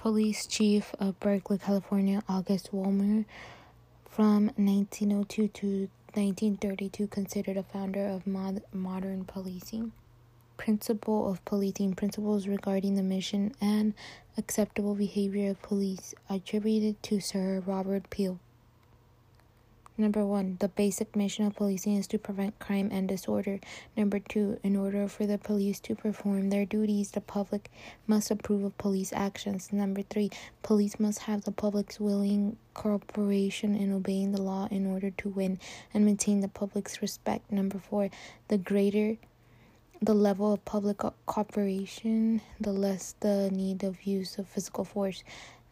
Police Chief of Berkeley, California, August Vollmer, from 1902 to 1932, considered a founder of mod- modern policing. Principle of policing principles regarding the mission and acceptable behavior of police attributed to Sir Robert Peel. Number one, the basic mission of policing is to prevent crime and disorder. Number two, in order for the police to perform their duties, the public must approve of police actions. Number three, police must have the public's willing cooperation in obeying the law in order to win and maintain the public's respect. Number four, the greater the level of public cooperation, the less the need of use of physical force.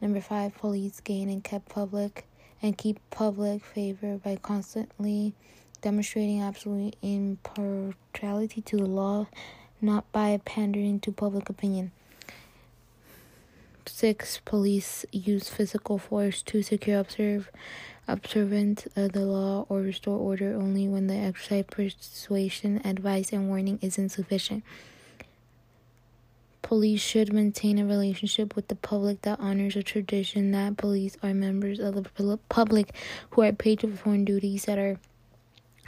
Number five, police gain and keep public and keep public favor by constantly demonstrating absolute impartiality to the law, not by pandering to public opinion. Six, police use physical force to secure observe, observance of the law or restore order only when the exercise persuasion, advice, and warning is insufficient. Police should maintain a relationship with the public that honors a tradition that police are members of the public who are paid to perform duties that are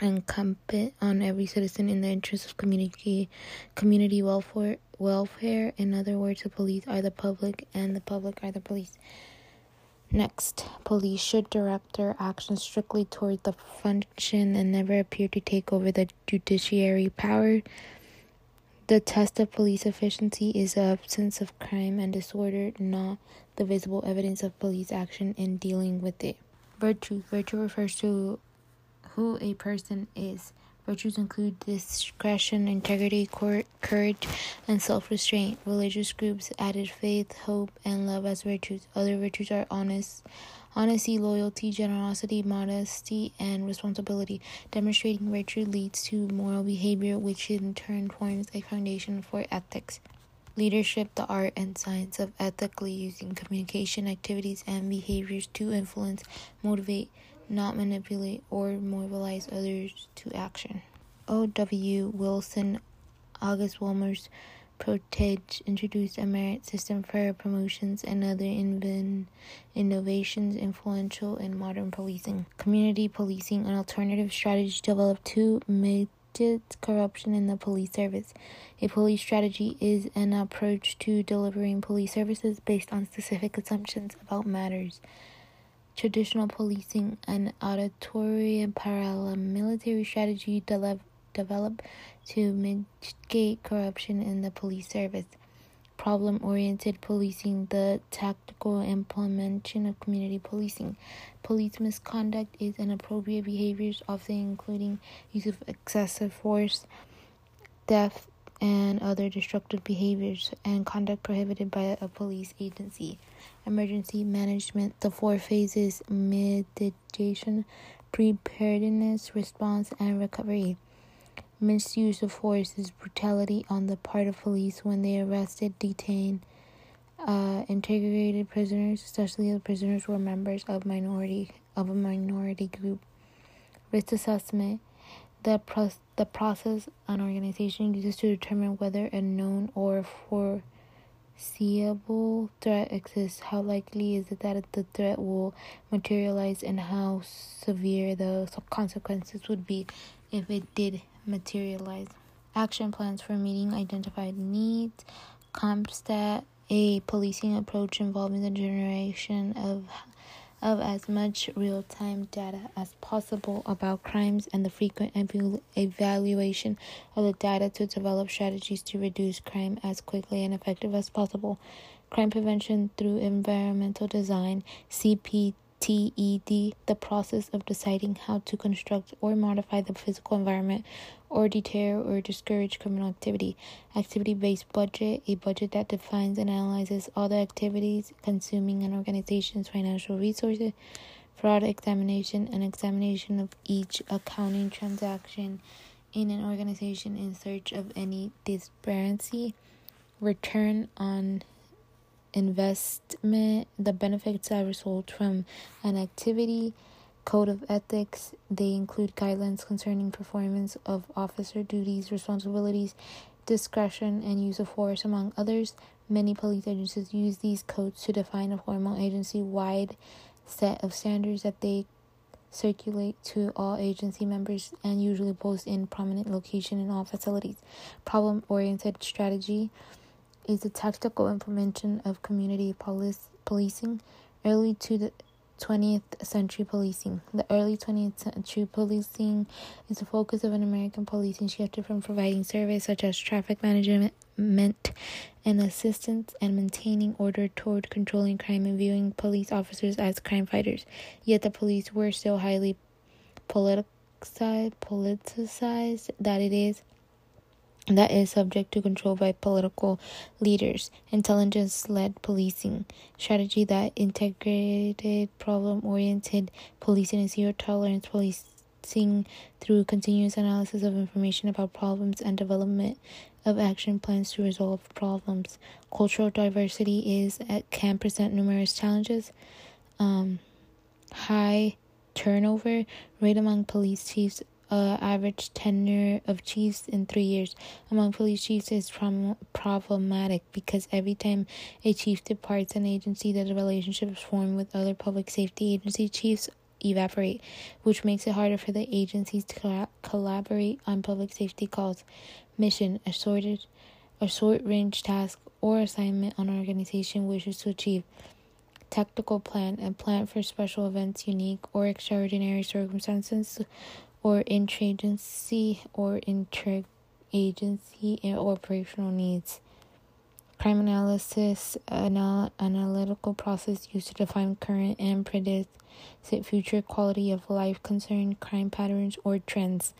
incumbent on every citizen in the interest of community community welfare welfare. In other words, the police are the public and the public are the police. Next, police should direct their actions strictly toward the function and never appear to take over the judiciary power. The test of police efficiency is the absence of crime and disorder, not the visible evidence of police action in dealing with it. Virtue. Virtue refers to who a person is. Virtues include discretion, integrity, courage, and self restraint. Religious groups added faith, hope, and love as virtues. Other virtues are honest Honesty, loyalty, generosity, modesty, and responsibility. Demonstrating virtue leads to moral behavior, which in turn forms a foundation for ethics. Leadership, the art and science of ethically using communication activities and behaviors to influence, motivate, not manipulate, or mobilize others to action. O.W. Wilson, August Vollmer's Protege introduced a merit system for promotions and other invin- innovations influential in modern policing. Community policing, an alternative strategy developed to mitigate corruption in the police service. A police strategy is an approach to delivering police services based on specific assumptions about matters. Traditional policing, an auditory paramilitary strategy developed developed to mitigate corruption in the police service. Problem oriented policing, the tactical implementation of community policing. Police misconduct is inappropriate behaviors, often including use of excessive force, theft, and other destructive behaviors, and conduct prohibited by a police agency. Emergency management, the four phases mitigation, preparedness, response, and recovery. Misuse of force is brutality on the part of police when they arrested, detained, uh, integrated prisoners, especially the prisoners were members of minority of a minority group. Risk assessment: the pro- the process an organization uses to determine whether a known or foreseeable threat exists. How likely is it that the threat will materialize, and how severe the consequences would be if it did materialize. Action plans for meeting identified needs. CompStat, a policing approach involving the generation of of as much real-time data as possible about crimes and the frequent evaluation of the data to develop strategies to reduce crime as quickly and effective as possible. Crime prevention through environmental design, CPT TED, the process of deciding how to construct or modify the physical environment or deter or discourage criminal activity. Activity based budget, a budget that defines and analyzes all the activities consuming an organization's financial resources. Fraud examination, an examination of each accounting transaction in an organization in search of any disparity. Return on investment, the benefits that result from an activity, code of ethics. They include guidelines concerning performance of officer duties, responsibilities, discretion, and use of force, among others. Many police agencies use these codes to define a formal agency wide set of standards that they circulate to all agency members and usually post in prominent location in all facilities. Problem oriented strategy is the tactical implementation of community police policing early to the 20th century policing. The early 20th century policing is the focus of an American policing shifted from providing service such as traffic management and assistance and maintaining order toward controlling crime and viewing police officers as crime fighters. Yet the police were still highly politicized, politicized that it is that is subject to control by political leaders. Intelligence led policing strategy that integrated problem oriented policing and zero tolerance policing through continuous analysis of information about problems and development of action plans to resolve problems. Cultural diversity is uh, can present numerous challenges. Um, high turnover rate among police chiefs uh, average tenure of chiefs in three years among police chiefs is prom- problematic because every time a chief departs an agency, that the relationships formed with other public safety agency chiefs evaporate, which makes it harder for the agencies to collaborate on public safety calls. Mission, assorted, a short range task or assignment an organization wishes to achieve. Tactical plan, a plan for special events, unique or extraordinary circumstances or interagency or interagency and operational needs. Crime analysis, anal- analytical process used to define current and predict future quality of life concern, crime patterns, or trends.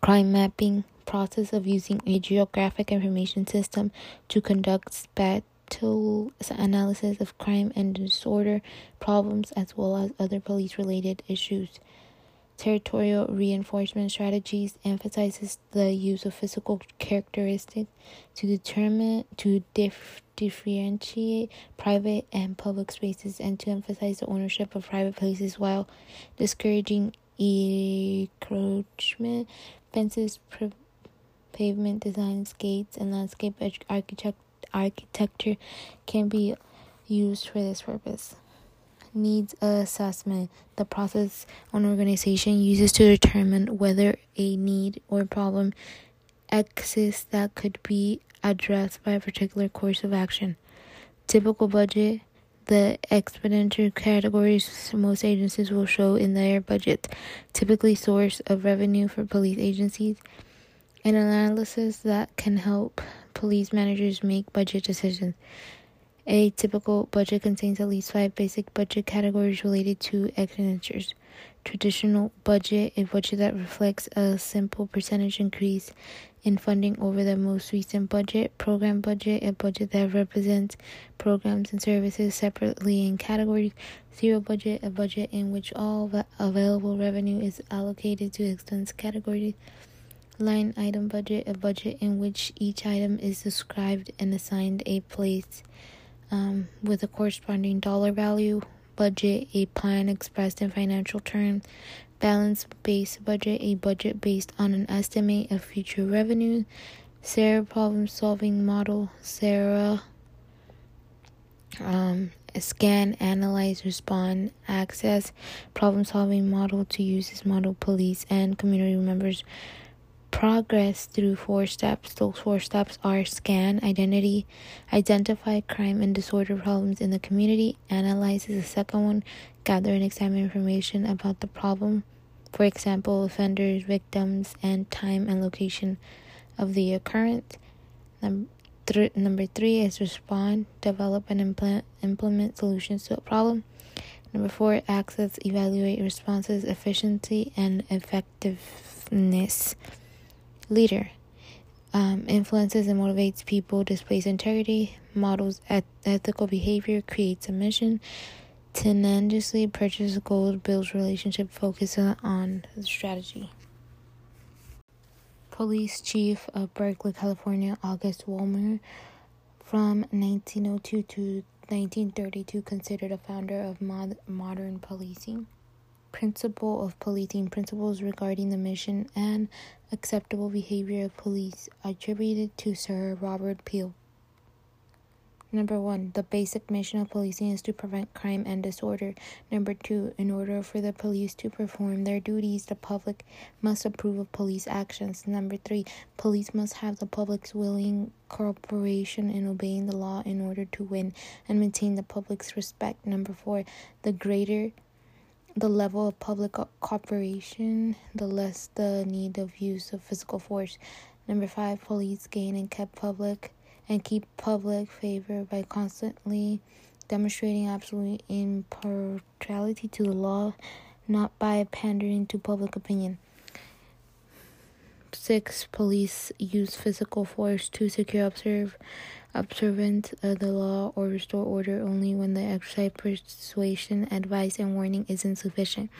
Crime mapping, process of using a geographic information system to conduct spatial analysis of crime and disorder problems as well as other police related issues. Territorial reinforcement strategies emphasizes the use of physical characteristics to determine to dif- differentiate private and public spaces and to emphasize the ownership of private places while discouraging encroachment. Fences, pavement designs, gates, and landscape architect- architecture can be used for this purpose needs assessment, the process an organization uses to determine whether a need or problem exists that could be addressed by a particular course of action. Typical budget, the expenditure categories most agencies will show in their budget, typically source of revenue for police agencies, an analysis that can help police managers make budget decisions. A typical budget contains at least five basic budget categories related to expenditures. Traditional budget, a budget that reflects a simple percentage increase in funding over the most recent budget. Program budget, a budget that represents programs and services separately in categories. Zero budget, a budget in which all available revenue is allocated to expense categories. Line item budget, a budget in which each item is described and assigned a place um, with a corresponding dollar value, budget, a plan expressed in financial terms, balance based budget, a budget based on an estimate of future revenue, SARA problem solving model, SARA um, scan, analyze, respond, access, problem solving model to use this model, police and community members progress through four steps. Those four steps are scan identity, identify crime and disorder problems in the community, analyze is the second one, gather and examine information about the problem, for example, offenders, victims, and time and location of the occurrence. Number, number three is respond, develop and implement, implement solutions to a problem. Number four, access, evaluate responses, efficiency, and effectiveness. Leader um, influences and motivates people, displays integrity, models eth- ethical behavior, creates a mission, tenaciously purchases gold, builds relationship, focuses on strategy. Police Chief of Berkeley, California, August Vollmer, from 1902 to 1932, considered a founder of mod- modern policing principle of policing principles regarding the mission and acceptable behavior of police attributed to Sir Robert Peel. Number one, the basic mission of policing is to prevent crime and disorder. Number two, in order for the police to perform their duties, the public must approve of police actions. Number three, police must have the public's willing cooperation in obeying the law in order to win and maintain the public's respect. Number four, the greater the level of public cooperation, the less the need of use of physical force. Number five, police gain and keep public and keep public favor by constantly demonstrating absolute impartiality to the law, not by pandering to public opinion. 6. Police use physical force to secure observe, observance of uh, the law or restore order only when the exercise persuasion, advice, and warning is insufficient.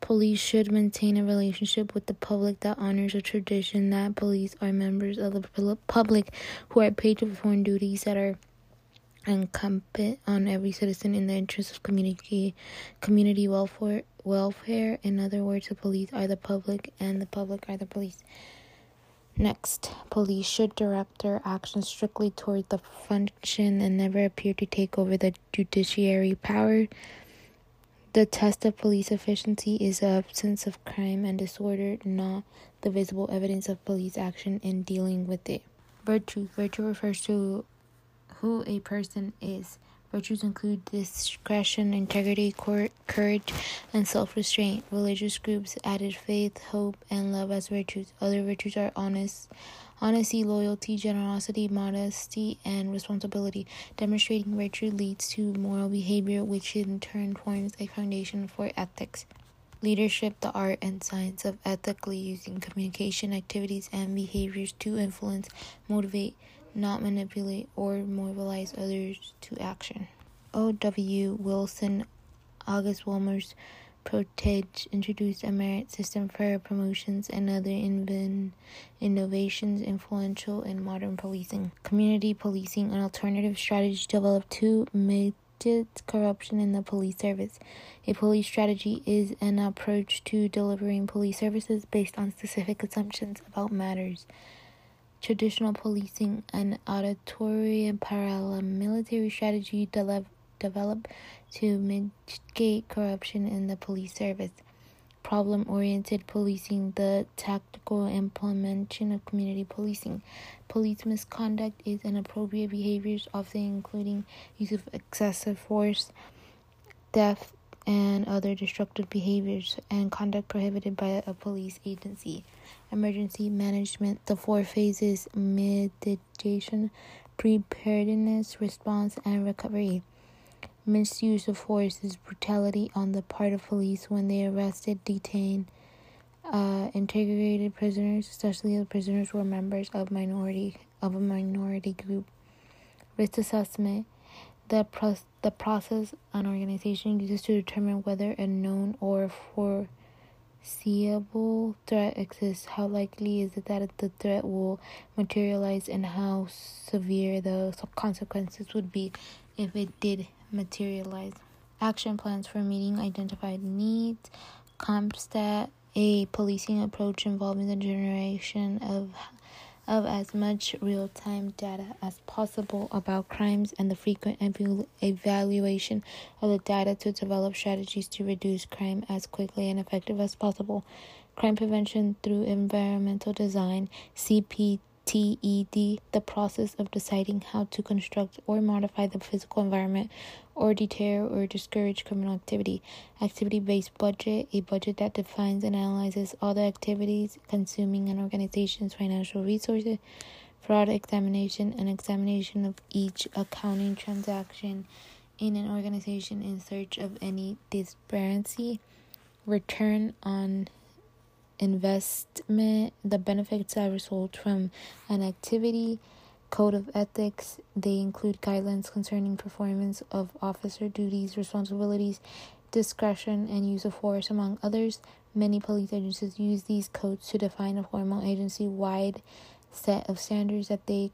Police should maintain a relationship with the public that honors a tradition that police are members of the public who are paid to perform duties that are incumbent on every citizen in the interest of community community welfare welfare in other words the police are the public and the public are the police next police should direct their actions strictly toward the function and never appear to take over the judiciary power the test of police efficiency is the absence of crime and disorder, not the visible evidence of police action in dealing with it. Virtue. Virtue refers to who a person is. Virtues include discretion, integrity, courage, and self restraint. Religious groups added faith, hope, and love as virtues. Other virtues are honest, Honesty, loyalty, generosity, modesty, and responsibility. Demonstrating virtue leads to moral behavior, which in turn forms a foundation for ethics. Leadership, the art and science of ethically using communication activities and behaviors to influence, motivate, not manipulate, or mobilize others to action. O.W. Wilson, August Vollmer's, Protege introduced a merit system for promotions and other invin- innovations influential in modern policing. Community policing, an alternative strategy developed to mitigate corruption in the police service. A police strategy is an approach to delivering police services based on specific assumptions about matters. Traditional policing, and auditory and paramilitary strategy developed developed to mitigate corruption in the police service. Problem oriented policing, the tactical implementation of community policing. Police misconduct is inappropriate behaviors, often including use of excessive force, theft, and other destructive behaviors, and conduct prohibited by a police agency. Emergency management, the four phases mitigation, preparedness, response, and recovery. Misuse of force is brutality on the part of police when they arrested, detain, uh, integrated prisoners, especially the prisoners were members of minority of a minority group. Risk assessment: the pro- the process an organization uses to determine whether a known or foreseeable threat exists. How likely is it that the threat will materialize, and how severe the consequences would be if it did materialize. Action plans for meeting identified needs. CompStat, a policing approach involving the generation of of as much real-time data as possible about crimes and the frequent evaluation of the data to develop strategies to reduce crime as quickly and effective as possible. Crime prevention through environmental design, CP TED, the process of deciding how to construct or modify the physical environment or deter or discourage criminal activity. Activity based budget, a budget that defines and analyzes all the activities consuming an organization's financial resources. Fraud examination, an examination of each accounting transaction in an organization in search of any disparity. Return on investment, the benefits that result from an activity, code of ethics. They include guidelines concerning performance of officer duties, responsibilities, discretion, and use of force, among others. Many police agencies use these codes to define a formal agency wide set of standards that they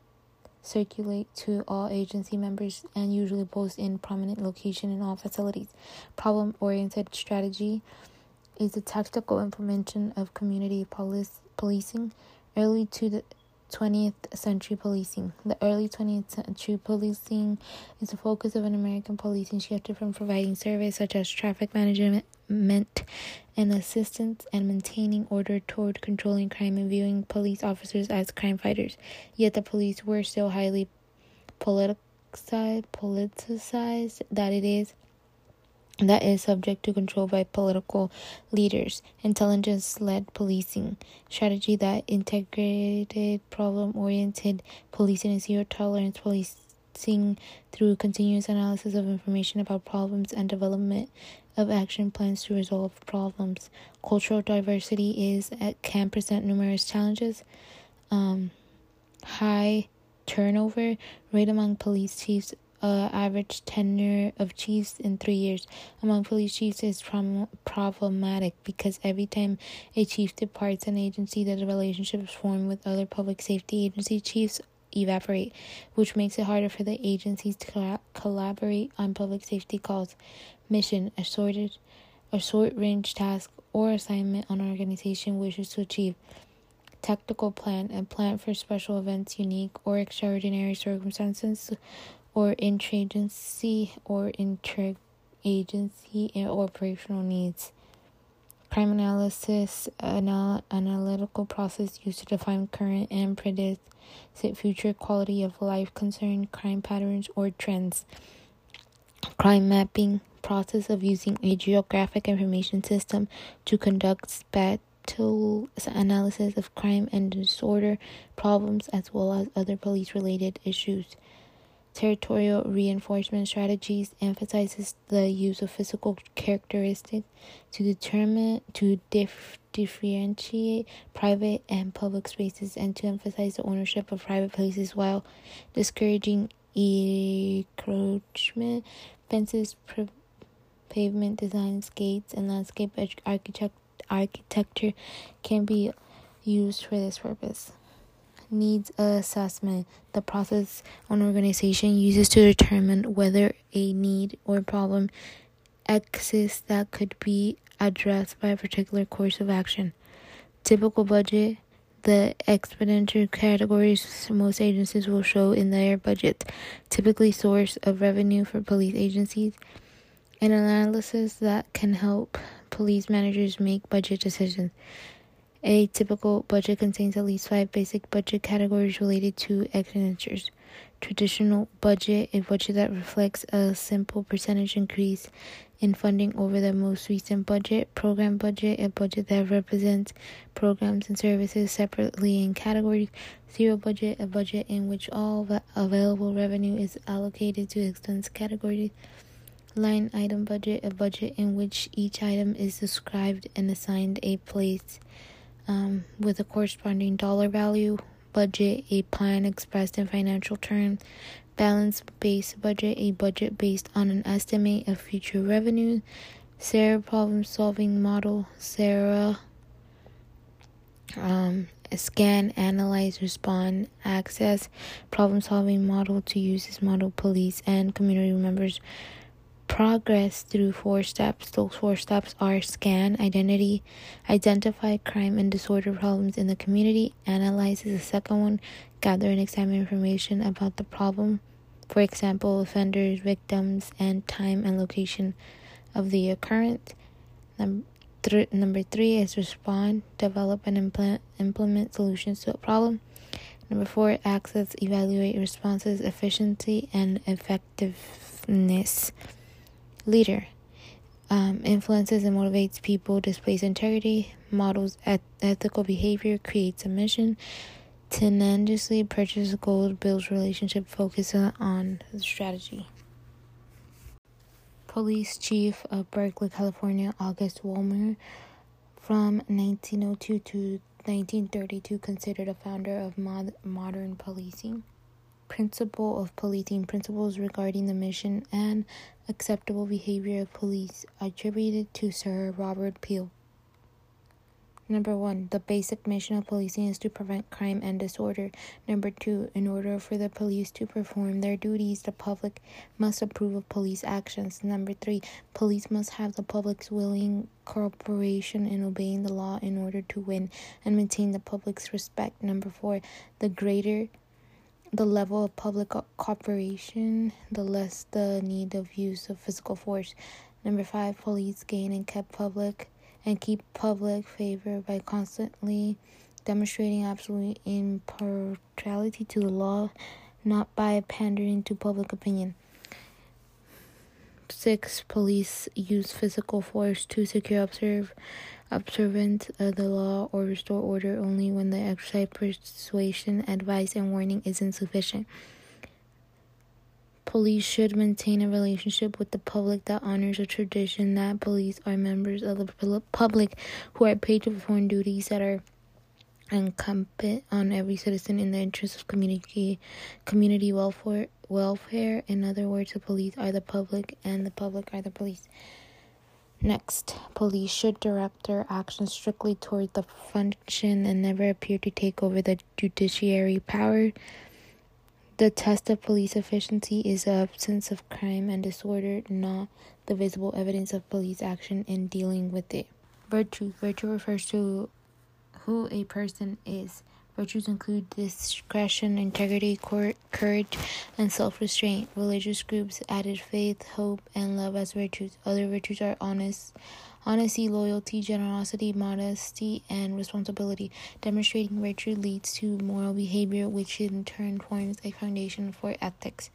circulate to all agency members and usually post in prominent location in all facilities. Problem oriented strategy is the tactical implementation of community police, policing early to the 20th century policing. The early 20th century policing is the focus of an American policing shifted from providing service such as traffic management and assistance and maintaining order toward controlling crime and viewing police officers as crime fighters. Yet the police were still highly politicized, politicized that it is that is subject to control by political leaders. Intelligence led policing strategy that integrated problem oriented policing and zero tolerance policing through continuous analysis of information about problems and development of action plans to resolve problems. Cultural diversity is can present numerous challenges. Um, high turnover rate among police chiefs uh, average tenure of chiefs in three years among police chiefs is prom- problematic because every time a chief departs an agency, that the relationships formed with other public safety agency chiefs evaporate, which makes it harder for the agencies to collaborate on public safety calls, mission, assorted, a short range task, or assignment an organization wishes to achieve. Tactical plan, a plan for special events, unique or extraordinary circumstances or interagency or interagency operational needs. Crime analysis, anal- analytical process used to define current and predict future quality of life concern, crime patterns, or trends. Crime mapping, process of using a geographic information system to conduct spatial analysis of crime and disorder problems as well as other police related issues. Territorial reinforcement strategies emphasizes the use of physical characteristics to determine to dif- differentiate private and public spaces and to emphasize the ownership of private places while discouraging encroachment. Fences, pavement designs, gates, and landscape architect- architecture can be used for this purpose needs assessment, the process an organization uses to determine whether a need or problem exists that could be addressed by a particular course of action. Typical budget, the expenditure categories most agencies will show in their budget, typically source of revenue for police agencies, an analysis that can help police managers make budget decisions. A typical budget contains at least five basic budget categories related to expenditures. Traditional budget, a budget that reflects a simple percentage increase in funding over the most recent budget. Program budget, a budget that represents programs and services separately in categories. Zero budget, a budget in which all available revenue is allocated to expense categories. Line item budget, a budget in which each item is described and assigned a place um, with a corresponding dollar value, budget, a plan expressed in financial terms, balance based budget, a budget based on an estimate of future revenue, SARA problem solving model, SARA um, scan, analyze, respond, access, problem solving model to use this model police and community members progress through four steps. Those four steps are scan identity, identify crime and disorder problems in the community, analyze is the second one, gather and examine information about the problem, for example, offenders, victims, and time and location of the occurrence. Number, number three is respond, develop, and implement, implement solutions to a problem. Number four, access, evaluate responses, efficiency, and effectiveness. Leader. Um, influences and motivates people, displays integrity, models eth- ethical behavior, creates a mission, tenaciously purchases gold, builds relationship, focuses on strategy. Police Chief of Berkeley, California, August Vollmer, from 1902 to 1932, considered a founder of mod- modern policing principle of policing principles regarding the mission and acceptable behavior of police attributed to Sir Robert Peel. Number one, the basic mission of policing is to prevent crime and disorder. Number two, in order for the police to perform their duties, the public must approve of police actions. Number three, police must have the public's willing cooperation in obeying the law in order to win and maintain the public's respect. Number four, the greater the level of public cooperation, the less the need of use of physical force. Number five, police gain and keep public and keep public favor by constantly demonstrating absolute impartiality to the law, not by pandering to public opinion. 6. Police use physical force to secure observe, observance of the law or restore order only when the exercise persuasion, advice, and warning is insufficient. Police should maintain a relationship with the public that honors a tradition that police are members of the public who are paid to perform duties that are incumbent on every citizen in the interest of community community welfare welfare in other words the police are the public and the public are the police next police should direct their actions strictly toward the function and never appear to take over the judiciary power the test of police efficiency is the absence of crime and disorder, not the visible evidence of police action in dealing with it. Virtue. Virtue refers to who a person is. Virtues include discretion, integrity, courage, and self restraint. Religious groups added faith, hope, and love as virtues. Other virtues are honest, Honesty, loyalty, generosity, modesty, and responsibility. Demonstrating virtue leads to moral behavior, which in turn forms a foundation for ethics.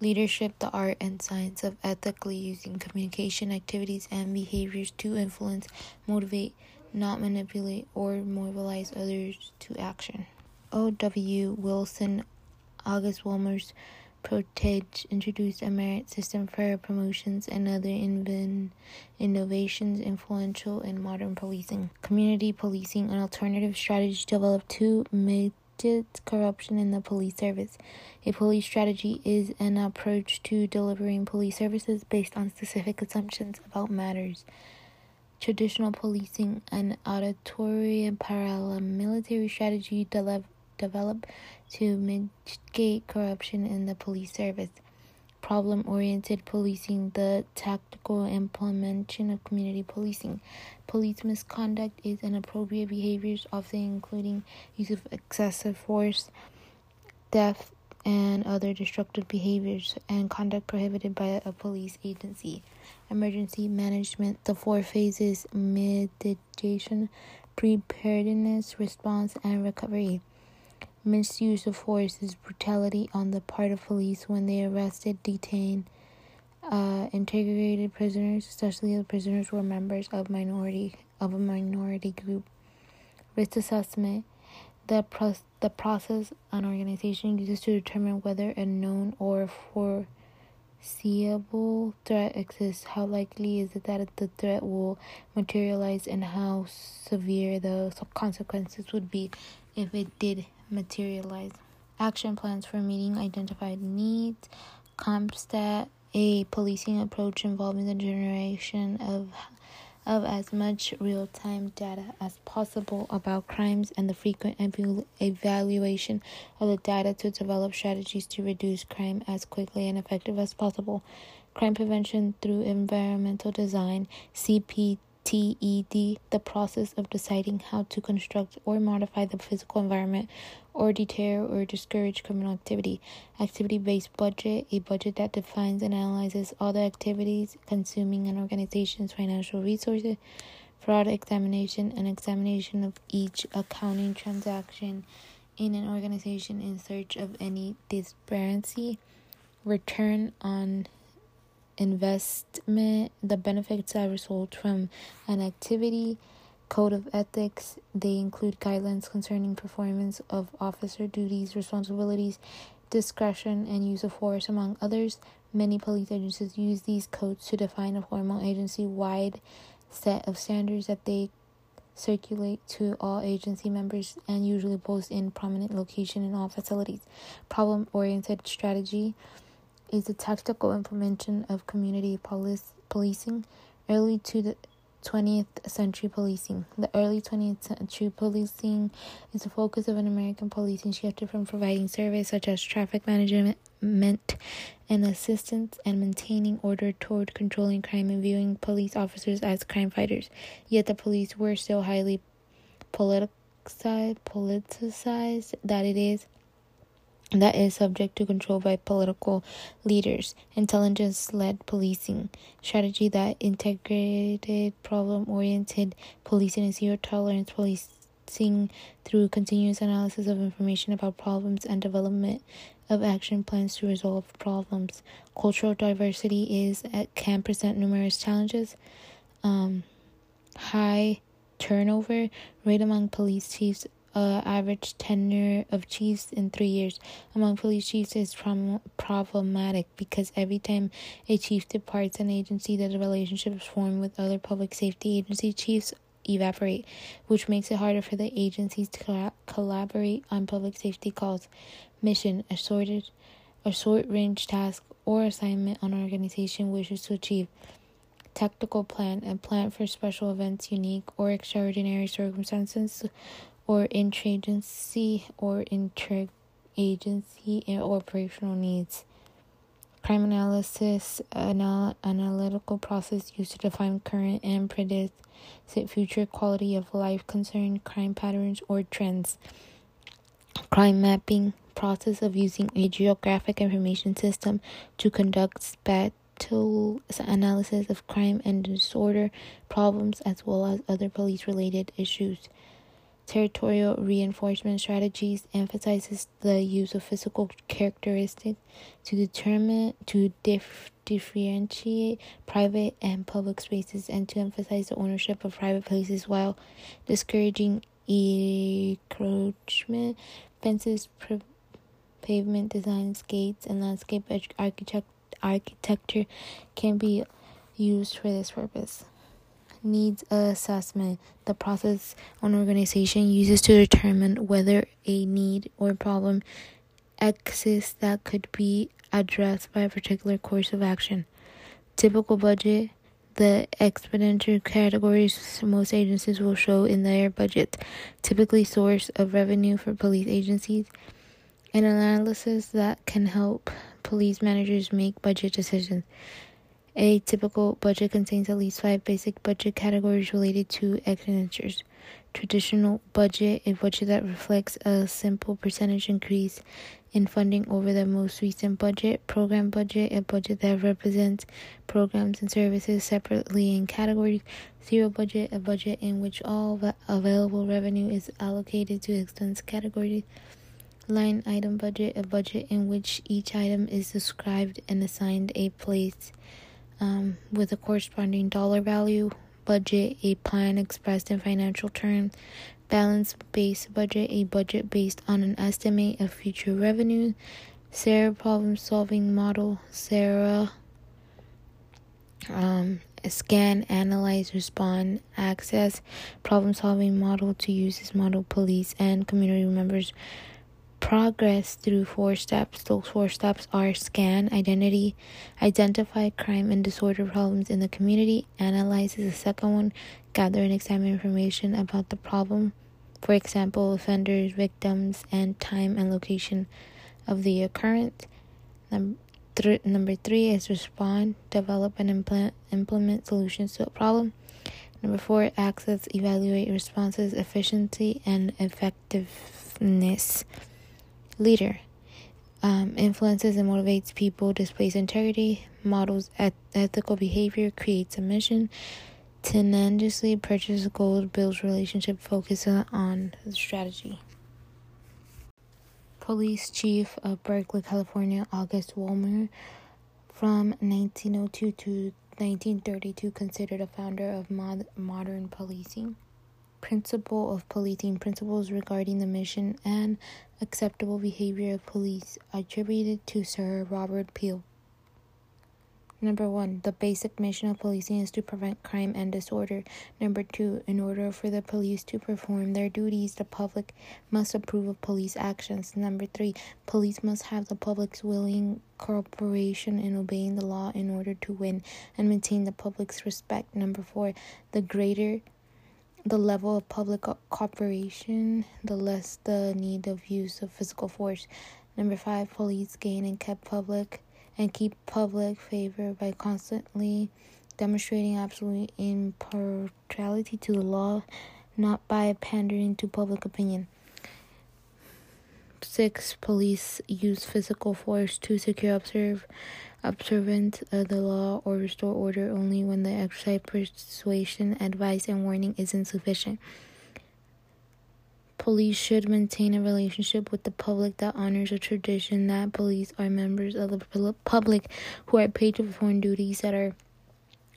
Leadership, the art and science of ethically using communication activities and behaviors to influence, motivate, not manipulate, or mobilize others to action. O.W. Wilson, August Vollmer's, Protege introduced a merit system for promotions and other invin- innovations influential in modern policing. Community policing, an alternative strategy developed to mitigate corruption in the police service. A police strategy is an approach to delivering police services based on specific assumptions about matters. Traditional policing, and auditory and paramilitary strategy developed developed to mitigate corruption in the police service. Problem oriented policing, the tactical implementation of community policing. Police misconduct is inappropriate behaviors, often including use of excessive force, theft, and other destructive behaviors, and conduct prohibited by a police agency. Emergency management, the four phases mitigation, preparedness, response, and recovery. Misuse of force is brutality on the part of police when they arrested, detained, uh, integrated prisoners, especially if prisoners were members of minority of a minority group. Risk assessment: the pro- the process an organization uses to determine whether a known or foreseeable threat exists. How likely is it that the threat will materialize, and how severe the consequences would be if it did materialize. Action plans for meeting identified needs. CompStat, a policing approach involving the generation of of as much real-time data as possible about crimes and the frequent evaluation of the data to develop strategies to reduce crime as quickly and effective as possible. Crime prevention through environmental design, CPT TED, the process of deciding how to construct or modify the physical environment or deter or discourage criminal activity. Activity based budget, a budget that defines and analyzes all the activities consuming an organization's financial resources. Fraud examination, an examination of each accounting transaction in an organization in search of any disparity. Return on investment, the benefits that result from an activity, code of ethics. They include guidelines concerning performance of officer duties, responsibilities, discretion, and use of force, among others. Many police agencies use these codes to define a formal agency wide set of standards that they circulate to all agency members and usually post in prominent location in all facilities. Problem oriented strategy is the tactical implementation of community police, policing early to the 20th century policing. The early 20th century policing is the focus of an American policing shifted from providing service such as traffic management and assistance and maintaining order toward controlling crime and viewing police officers as crime fighters. Yet the police were still highly politicized, politicized that it is that is subject to control by political leaders. Intelligence led policing strategy that integrated problem oriented policing and zero tolerance policing through continuous analysis of information about problems and development of action plans to resolve problems. Cultural diversity is can present numerous challenges. Um, high turnover rate among police chiefs uh, average tenure of chiefs in three years among police chiefs is prom- problematic because every time a chief departs an agency, the relationships formed with other public safety agency chiefs evaporate, which makes it harder for the agencies to collaborate on public safety calls, mission, assorted, a short range task, or assignment an organization wishes to achieve. Tactical plan, a plan for special events, unique or extraordinary circumstances or interagency or interagency and operational needs. Crime analysis, anal- analytical process used to define current and predict future quality of life concern, crime patterns, or trends. Crime mapping, process of using a geographic information system to conduct spatial analysis of crime and disorder problems as well as other police related issues. Territorial reinforcement strategies emphasizes the use of physical characteristics to determine to dif- differentiate private and public spaces and to emphasize the ownership of private places while discouraging encroachment. Fences, pavement designs, gates, and landscape architect- architecture can be used for this purpose needs assessment, the process an organization uses to determine whether a need or problem exists that could be addressed by a particular course of action. Typical budget the expenditure categories most agencies will show in their budget, typically source of revenue for police agencies, an analysis that can help police managers make budget decisions. A typical budget contains at least five basic budget categories related to expenditures. Traditional budget, a budget that reflects a simple percentage increase in funding over the most recent budget. Program budget, a budget that represents programs and services separately in categories. Zero budget, a budget in which all available revenue is allocated to expense categories. Line item budget, a budget in which each item is described and assigned a place um, with a corresponding dollar value, budget, a plan expressed in financial terms, balance based budget, a budget based on an estimate of future revenue, SARA problem solving model, SARA um, scan, analyze, respond, access, problem solving model to use this model, police and community members progress through four steps. Those four steps are scan identity, identify crime and disorder problems in the community, analyze is the second one, gather and examine information about the problem, for example, offenders, victims, and time and location of the occurrence. Number, th- number three is respond, develop, and implement, implement solutions to a problem. Number four, access, evaluate responses, efficiency, and effectiveness leader. Um, influences and motivates people, displays integrity, models eth- ethical behavior, creates a mission, tenaciously purchases gold, builds relationship, focuses on strategy. Police Chief of Berkeley, California, August Vollmer, from 1902 to 1932, considered a founder of mod- modern policing principle of policing principles regarding the mission and acceptable behavior of police attributed to Sir Robert Peel. Number one, the basic mission of policing is to prevent crime and disorder. Number two, in order for the police to perform their duties, the public must approve of police actions. Number three, police must have the public's willing cooperation in obeying the law in order to win and maintain the public's respect. Number four, the greater the level of public cooperation, the less the need of use of physical force. Number five, police gain and keep public and keep public favor by constantly demonstrating absolute impartiality to the law, not by pandering to public opinion. Six, police use physical force to secure observe observance of uh, the law or restore order only when the exercise persuasion, advice, and warning is insufficient. Police should maintain a relationship with the public that honors a tradition that police are members of the public who are paid to perform duties that are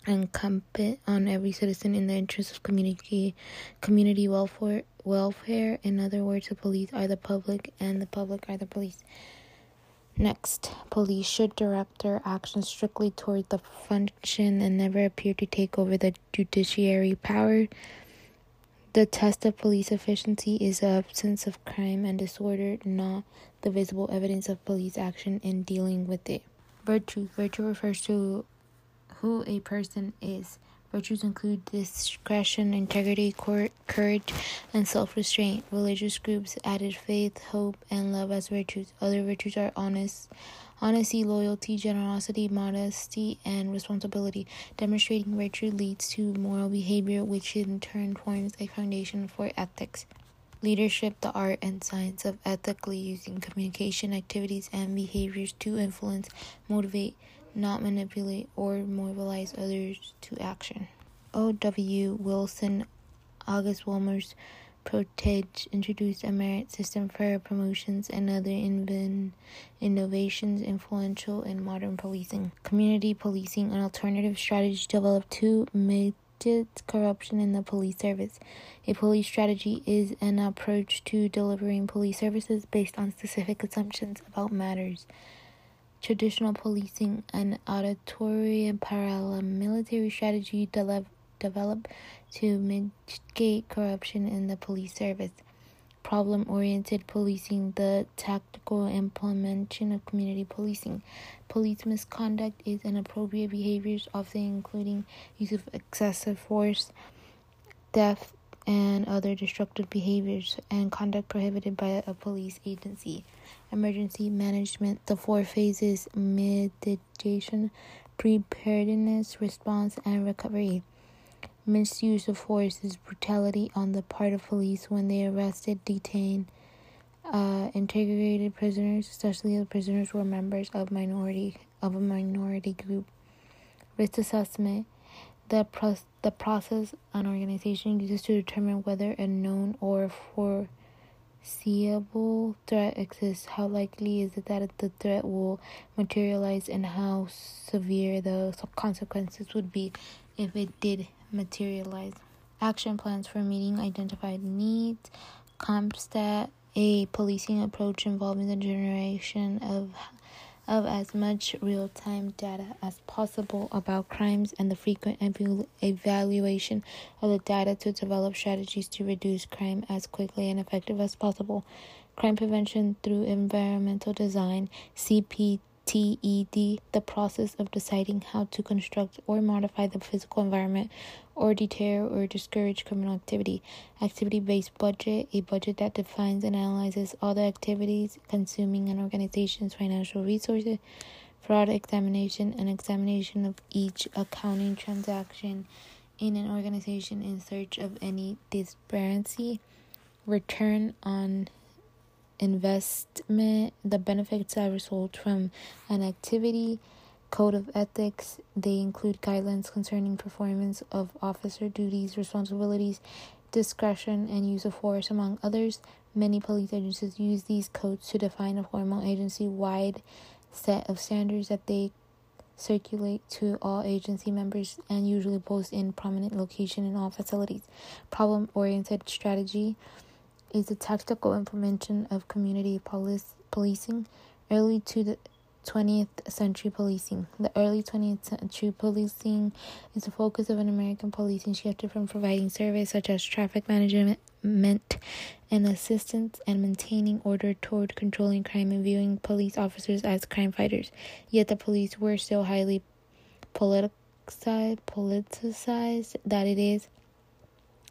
incumbent on every citizen in the interest of community community welfare welfare in other words the police are the public and the public are the police next police should direct their actions strictly toward the function and never appear to take over the judiciary power the test of police efficiency is the absence of crime and disorder, not the visible evidence of police action in dealing with it. Virtue. Virtue refers to who a person is. Virtues include discretion, integrity, courage, and self restraint. Religious groups added faith, hope, and love as virtues. Other virtues are honest, Honesty, loyalty, generosity, modesty, and responsibility. Demonstrating virtue leads to moral behavior, which in turn forms a foundation for ethics. Leadership, the art and science of ethically using communication activities and behaviors to influence, motivate, not manipulate, or mobilize others to action. O.W. Wilson, August Vollmer's, Protege introduced a merit system for promotions and other invin- innovations influential in modern policing. Community policing, an alternative strategy developed to mitigate corruption in the police service. A police strategy is an approach to delivering police services based on specific assumptions about matters. Traditional policing, and auditory and paramilitary strategy developed developed to mitigate corruption in the police service. Problem oriented policing, the tactical implementation of community policing. Police misconduct is inappropriate behaviors, often including use of excessive force, theft, and other destructive behaviors, and conduct prohibited by a police agency. Emergency management, the four phases mitigation, preparedness, response, and recovery. Misuse of force is brutality on the part of police when they arrested, detained, uh, integrated prisoners, especially if prisoners were members of minority of a minority group. Risk assessment: the pro- the process an organization uses to determine whether a known or foreseeable threat exists. How likely is it that the threat will materialize, and how severe the consequences would be if it did materialize. Action plans for meeting identified needs. CompStat, a policing approach involving the generation of of as much real-time data as possible about crimes and the frequent evaluation of the data to develop strategies to reduce crime as quickly and effective as possible. Crime prevention through environmental design, CP TED, the process of deciding how to construct or modify the physical environment or deter or discourage criminal activity. Activity based budget, a budget that defines and analyzes all the activities consuming an organization's financial resources. Fraud examination, an examination of each accounting transaction in an organization in search of any disparity. Return on investment, the benefits that result from an activity, code of ethics. They include guidelines concerning performance of officer duties, responsibilities, discretion, and use of force, among others. Many police agencies use these codes to define a formal agency wide set of standards that they circulate to all agency members and usually post in prominent location in all facilities. Problem oriented strategy is the tactical implementation of community police, policing. Early to the 20th century policing. The early 20th century policing is the focus of an American policing shifted from providing service such as traffic management and assistance and maintaining order toward controlling crime and viewing police officers as crime fighters. Yet the police were still highly politicized, politicized that it is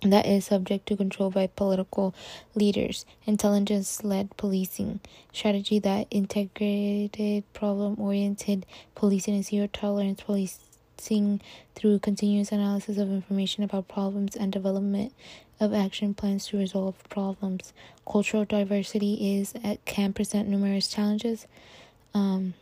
that is subject to control by political leaders. Intelligence led policing strategy that integrated problem oriented policing and zero tolerance policing through continuous analysis of information about problems and development of action plans to resolve problems. Cultural diversity is can present numerous challenges. Um,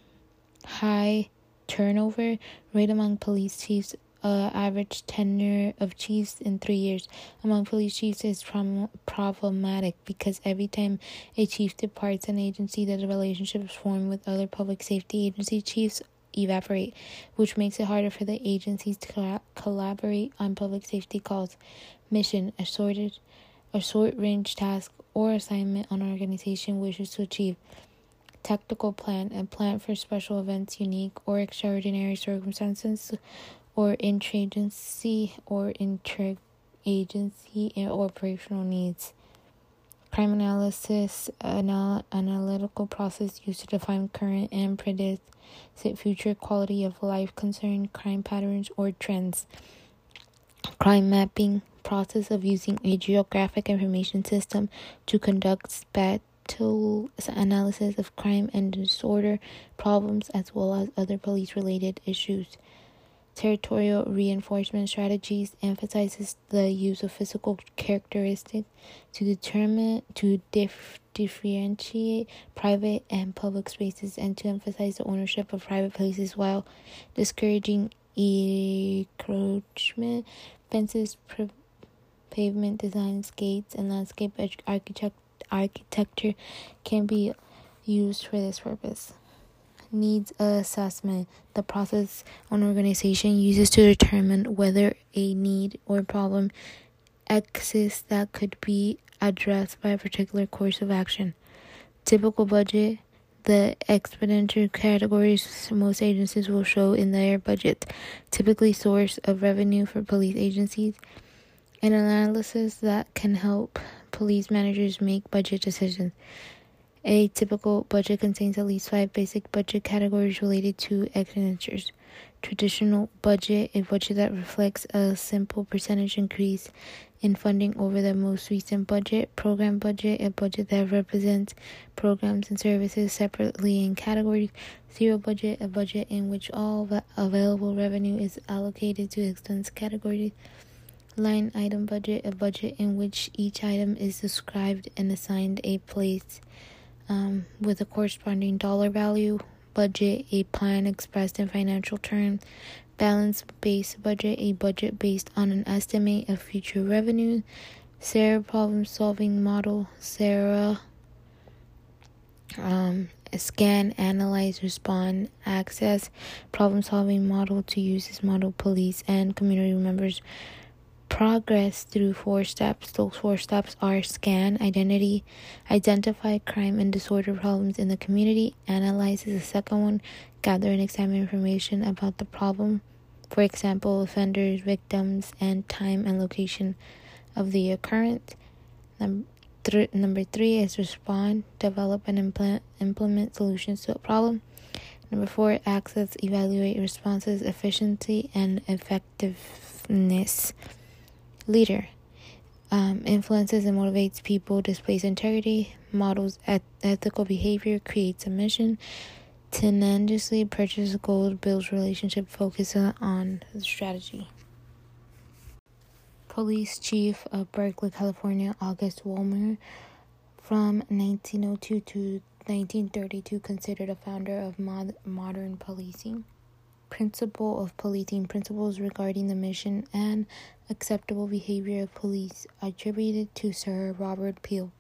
high turnover rate among police chiefs uh, average tenure of chiefs in three years among police chiefs is prom- problematic because every time a chief departs an agency, the relationships formed with other public safety agency chiefs evaporate, which makes it harder for the agencies to collaborate on public safety calls, mission, assorted, a short range task, or assignment an organization wishes to achieve. Tactical plan, a plan for special events, unique or extraordinary circumstances or interagency or interagency and operational needs. Crime analysis, anal- analytical process used to define current and predict future quality of life concern, crime patterns, or trends. Crime mapping, process of using a geographic information system to conduct spatial analysis of crime and disorder problems as well as other police related issues. Territorial reinforcement strategies emphasizes the use of physical characteristics to determine to dif- differentiate private and public spaces and to emphasize the ownership of private places while discouraging encroachment. Fences, pavement designs, gates, and landscape architect- architecture can be used for this purpose needs assessment, the process an organization uses to determine whether a need or problem exists that could be addressed by a particular course of action. Typical budget, the expenditure categories most agencies will show in their budget, typically source of revenue for police agencies, an analysis that can help police managers make budget decisions. A typical budget contains at least five basic budget categories related to expenditures. Traditional budget, a budget that reflects a simple percentage increase in funding over the most recent budget. Program budget, a budget that represents programs and services separately in categories. Zero budget, a budget in which all available revenue is allocated to expense categories. Line item budget, a budget in which each item is described and assigned a place um, with a corresponding dollar value, budget, a plan expressed in financial terms, balance based budget, a budget based on an estimate of future revenue, SARA problem solving model, SARA um, scan, analyze, respond, access, problem solving model to use this model, police and community members progress through four steps. Those four steps are scan identity, identify crime and disorder problems in the community, analyze is the second one, gather and examine information about the problem, for example, offenders, victims, and time and location of the occurrence. Number, th- number three is respond, develop, and implement, implement solutions to a problem. Number four, access, evaluate responses, efficiency, and effectiveness leader. Um, influences and motivates people, displays integrity, models eth- ethical behavior, creates a mission, tenaciously purchases gold, builds relationship, focuses on strategy. Police Chief of Berkeley, California, August Vollmer, from 1902 to 1932, considered a founder of mod- modern policing principle of policing principles regarding the mission and acceptable behavior of police attributed to Sir Robert Peel.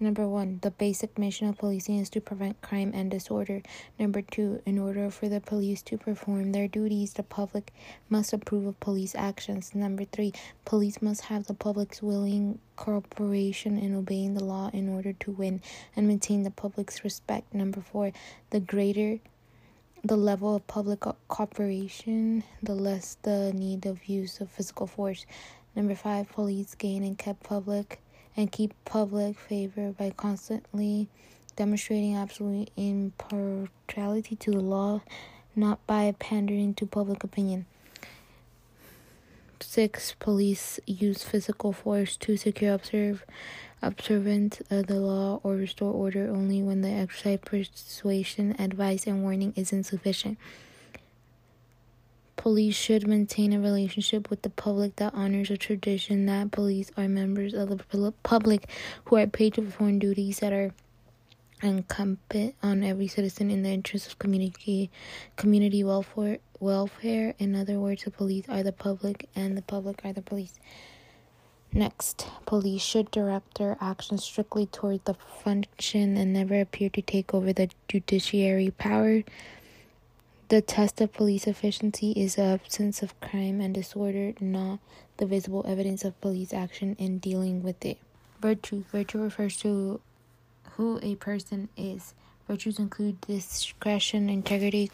Number one, the basic mission of policing is to prevent crime and disorder. Number two, in order for the police to perform their duties, the public must approve of police actions. Number three, police must have the public's willing cooperation in obeying the law in order to win and maintain the public's respect. Number four, the greater the level of public cooperation, the less the need of use of physical force. Number five, police gain and keep public and keep public favor by constantly demonstrating absolute impartiality to the law, not by pandering to public opinion. Six, police use physical force to secure observe observance of the law or restore order only when the exercise persuasion, advice, and warning is insufficient. Police should maintain a relationship with the public that honors a tradition that police are members of the public who are paid to perform duties that are incumbent on every citizen in the interest of community community welfare welfare in other words the police are the public and the public are the police next police should direct their actions strictly toward the function and never appear to take over the judiciary power the test of police efficiency is the absence of crime and disorder, not the visible evidence of police action in dealing with it. Virtue. Virtue refers to who a person is. Virtues include discretion, integrity,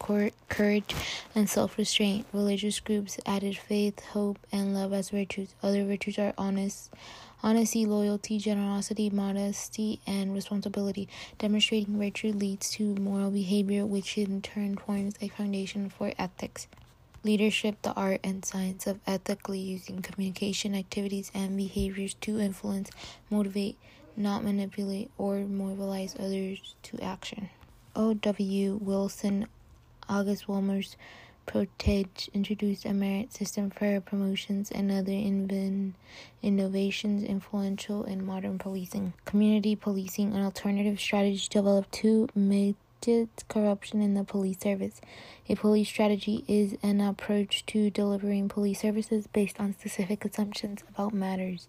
courage, and self restraint. Religious groups added faith, hope, and love as virtues. Other virtues are honest, Honesty, loyalty, generosity, modesty, and responsibility. Demonstrating virtue leads to moral behavior, which in turn forms a foundation for ethics. Leadership, the art and science of ethically using communication activities and behaviors to influence, motivate, not manipulate, or mobilize others to action. O.W. Wilson, August Vollmer's, Protege introduced a merit system for promotions and other innovations influential in modern policing. Community policing, an alternative strategy developed to mitigate corruption in the police service. A police strategy is an approach to delivering police services based on specific assumptions about matters.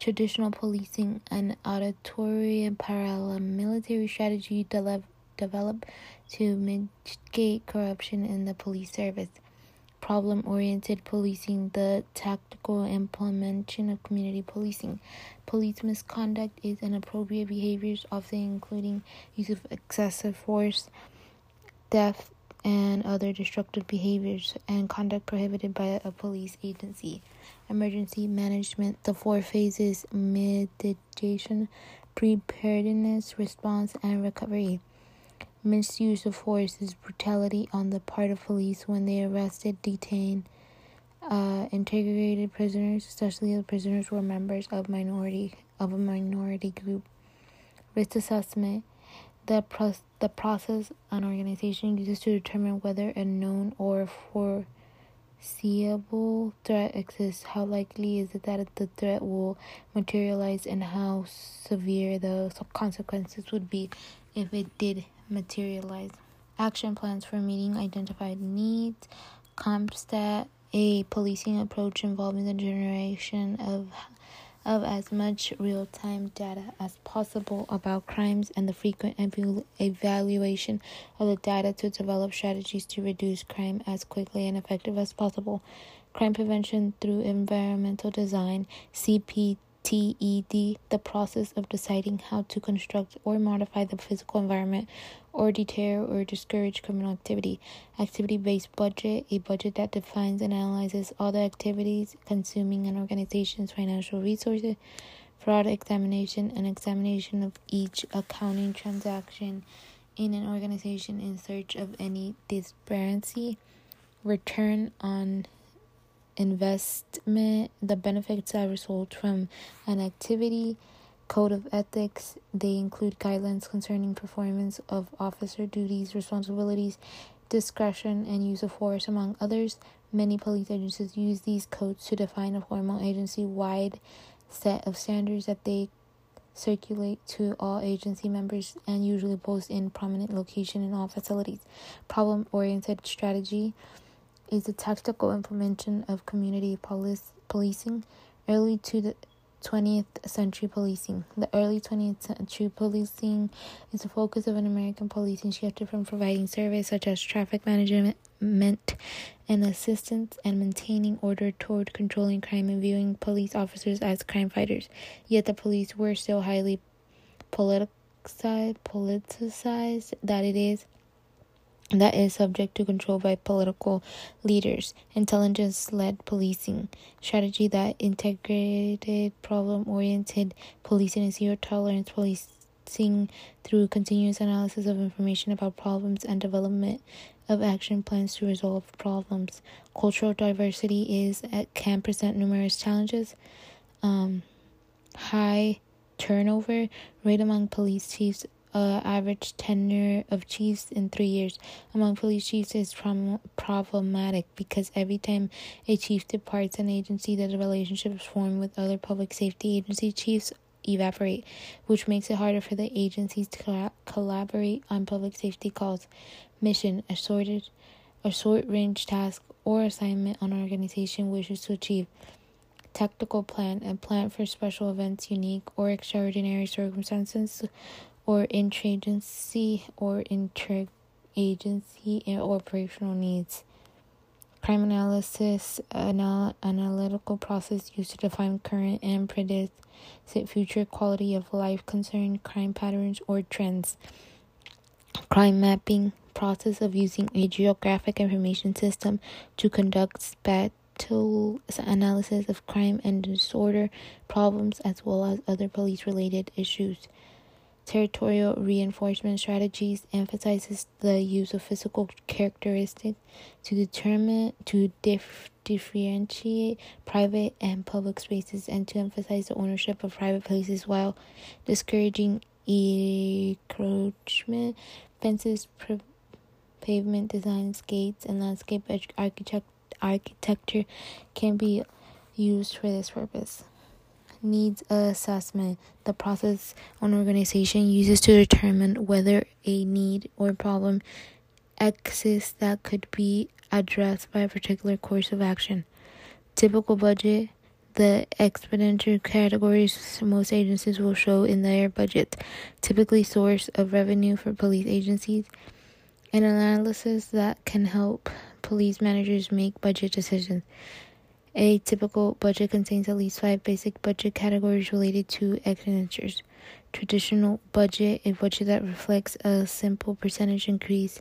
Traditional policing, and auditory paramilitary strategy developed developed to mitigate corruption in the police service. Problem oriented policing, the tactical implementation of community policing. Police misconduct is inappropriate behaviors, often including use of excessive force, theft, and other destructive behaviors, and conduct prohibited by a police agency. Emergency management, the four phases mitigation, preparedness, response, and recovery. Misuse of force is brutality on the part of police when they arrested, detained, uh, integrated prisoners, especially if prisoners were members of minority of a minority group. Risk assessment: the pro- the process an organization uses to determine whether a known or foreseeable threat exists. How likely is it that the threat will materialize, and how severe the consequences would be if it did materialize. Action plans for meeting identified needs. CompStat, a policing approach involving the generation of of as much real-time data as possible about crimes and the frequent evaluation of the data to develop strategies to reduce crime as quickly and effective as possible. Crime prevention through environmental design, CPT TED, the process of deciding how to construct or modify the physical environment or deter or discourage criminal activity. Activity based budget, a budget that defines and analyzes all the activities consuming an organization's financial resources. Fraud examination, an examination of each accounting transaction in an organization in search of any disparity. Return on investment, the benefits that result from an activity, code of ethics. They include guidelines concerning performance of officer duties, responsibilities, discretion, and use of force, among others. Many police agencies use these codes to define a formal agency wide set of standards that they circulate to all agency members and usually post in prominent location in all facilities. Problem oriented strategy is the tactical implementation of community police, policing. Early to the 20th century policing. The early 20th century policing is the focus of an American policing shifted from providing service such as traffic management and assistance and maintaining order toward controlling crime and viewing police officers as crime fighters. Yet the police were still highly politicized, politicized that it is that is subject to control by political leaders, intelligence led policing, strategy that integrated problem oriented policing and zero tolerance policing through continuous analysis of information about problems and development of action plans to resolve problems. Cultural diversity is can present numerous challenges. Um, high turnover rate among police chiefs uh, average tenure of chiefs in three years among police chiefs is prom- problematic because every time a chief departs an agency, the relationships formed with other public safety agency chiefs evaporate, which makes it harder for the agencies to collaborate on public safety calls, mission, assorted, a short range task, or assignment an organization wishes to achieve. Tactical plan, a plan for special events, unique or extraordinary circumstances or interagency or interagency operational needs. Crime analysis, anal- analytical process used to define current and predict future quality of life concern, crime patterns, or trends. Crime mapping, process of using a geographic information system to conduct spatial analysis of crime and disorder problems as well as other police related issues. Territorial reinforcement strategies emphasizes the use of physical characteristics to determine to dif- differentiate private and public spaces and to emphasize the ownership of private places while discouraging encroachment. Fences, pavement designs, gates, and landscape architect- architecture can be used for this purpose needs assessment, the process an organization uses to determine whether a need or problem exists that could be addressed by a particular course of action. Typical budget, the expenditure categories most agencies will show in their budget, typically source of revenue for police agencies, an analysis that can help police managers make budget decisions. A typical budget contains at least five basic budget categories related to expenditures. Traditional budget, a budget that reflects a simple percentage increase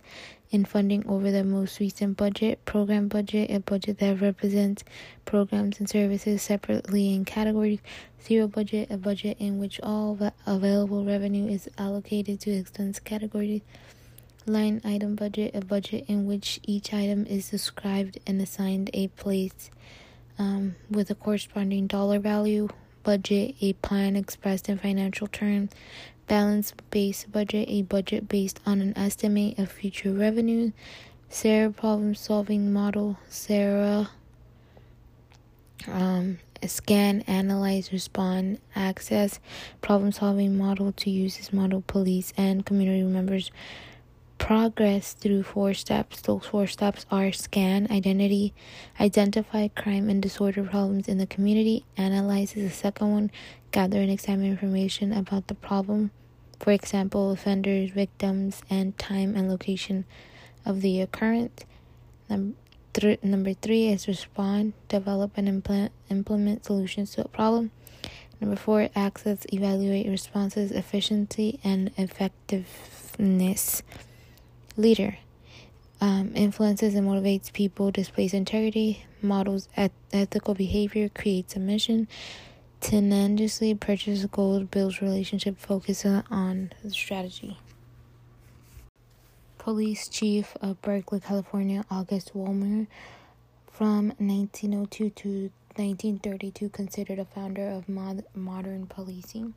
in funding over the most recent budget. Program budget, a budget that represents programs and services separately in categories. Zero budget, a budget in which all available revenue is allocated to expense categories. Line item budget, a budget in which each item is described and assigned a place um, with a corresponding dollar value, budget, a plan expressed in financial terms, balance based budget, a budget based on an estimate of future revenue, SARA problem solving model, SARA um, scan, analyze, respond, access, problem solving model to use this model, police and community members progress through four steps. Those four steps are scan identity, identify crime and disorder problems in the community, analyze is the second one, gather and examine information about the problem, for example, offenders, victims, and time and location of the occurrence. Number th- number three is respond, develop, and implement, implement solutions to a problem. Number four, access, evaluate responses, efficiency, and effectiveness leader. Um, influences and motivates people, displays integrity, models eth- ethical behavior, creates a mission, tenaciously purchases gold, builds relationship, focuses on strategy. Police Chief of Berkeley, California, August Vollmer, from 1902 to 1932, considered a founder of mod- modern policing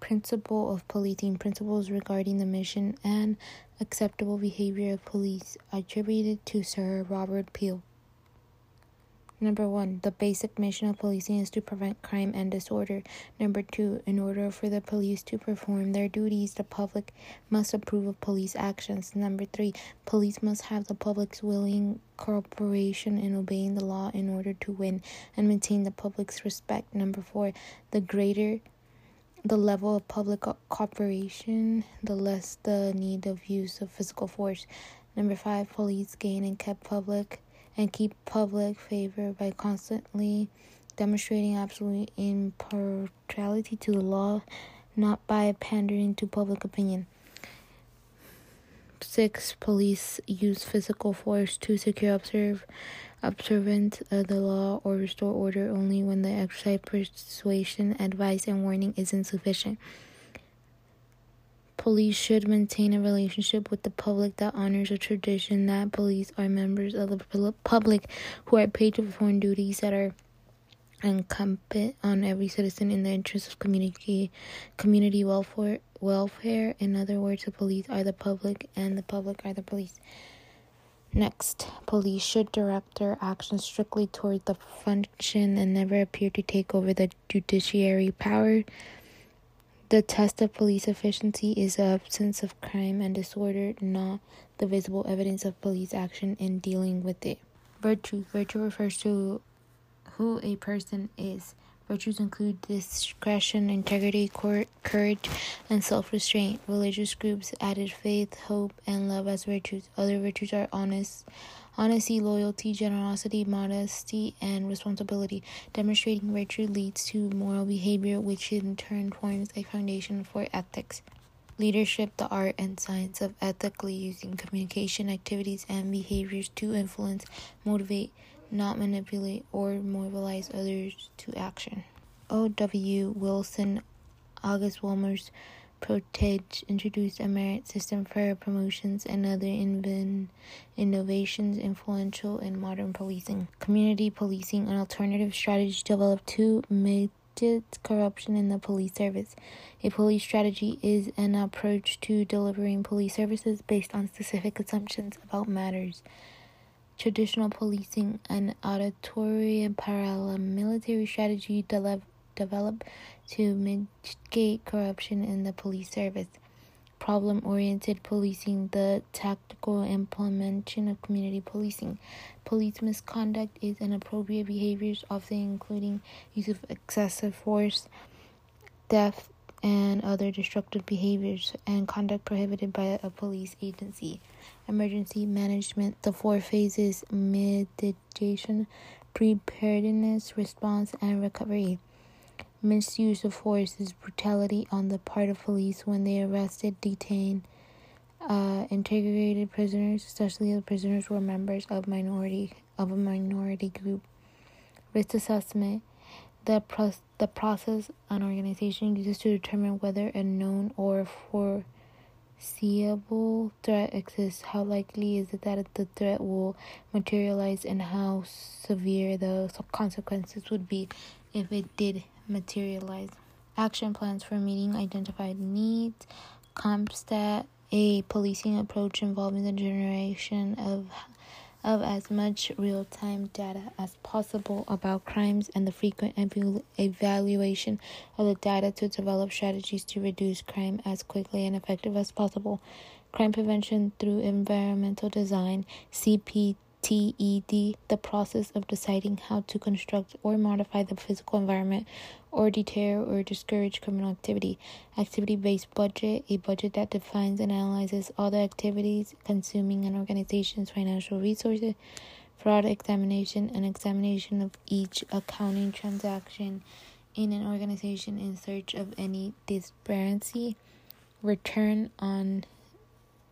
principle of policing principles regarding the mission and acceptable behavior of police attributed to Sir Robert Peel. Number one, the basic mission of policing is to prevent crime and disorder. Number two, in order for the police to perform their duties, the public must approve of police actions. Number three, police must have the public's willing cooperation in obeying the law in order to win and maintain the public's respect. Number four, the greater the level of public cooperation, the less the need of use of physical force. Number five, police gain and keep public and keep public favor by constantly demonstrating absolute impartiality to the law, not by pandering to public opinion. Six, police use physical force to secure observe observance of the law or restore order only when the exercise persuasion, advice, and warning is insufficient. Police should maintain a relationship with the public that honors a tradition that police are members of the public who are paid to perform duties that are incumbent on every citizen in the interest of community community welfare welfare in other words the police are the public and the public are the police next police should direct their actions strictly toward the function and never appear to take over the judiciary power the test of police efficiency is the absence of crime and disorder, not the visible evidence of police action in dealing with it. Virtue. Virtue refers to who a person is. Virtues include discretion, integrity, courage, and self restraint. Religious groups added faith, hope, and love as virtues. Other virtues are honest Honesty, loyalty, generosity, modesty, and responsibility. Demonstrating virtue leads to moral behavior, which in turn forms a foundation for ethics. Leadership, the art and science of ethically using communication activities and behaviors to influence, motivate, not manipulate, or mobilize others to action. O.W. Wilson, August Vollmer's, Protege introduced a merit system for promotions and other invin- innovations influential in modern policing. Community policing, an alternative strategy developed to mitigate corruption in the police service. A police strategy is an approach to delivering police services based on specific assumptions about matters. Traditional policing, and auditory paramilitary strategy de- developed to mitigate corruption in the police service. Problem oriented policing, the tactical implementation of community policing. Police misconduct is inappropriate behaviors, often including use of excessive force, theft, and other destructive behaviors, and conduct prohibited by a police agency. Emergency management, the four phases mitigation, preparedness, response, and recovery. Misuse of force is brutality on the part of police when they arrested, detained, uh, integrated prisoners, especially the prisoners were members of minority of a minority group. Risk assessment: the pro- the process an organization uses to determine whether a known or foreseeable threat exists. How likely is it that the threat will materialize, and how severe the consequences would be if it did materialize. Action plans for meeting identified needs. CompStat, a policing approach involving the generation of of as much real-time data as possible about crimes and the frequent evaluation of the data to develop strategies to reduce crime as quickly and effective as possible. Crime prevention through environmental design, CPT TED, the process of deciding how to construct or modify the physical environment or deter or discourage criminal activity. Activity based budget, a budget that defines and analyzes all the activities consuming an organization's financial resources. Fraud examination, an examination of each accounting transaction in an organization in search of any disparity. Return on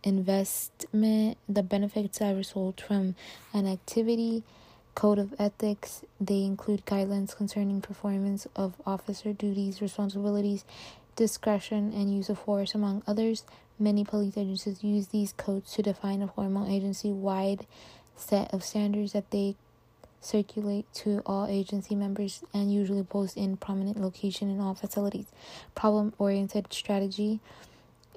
investment, the benefits that result from an activity, code of ethics. They include guidelines concerning performance of officer duties, responsibilities, discretion, and use of force, among others. Many police agencies use these codes to define a formal agency wide set of standards that they circulate to all agency members and usually post in prominent location in all facilities. Problem oriented strategy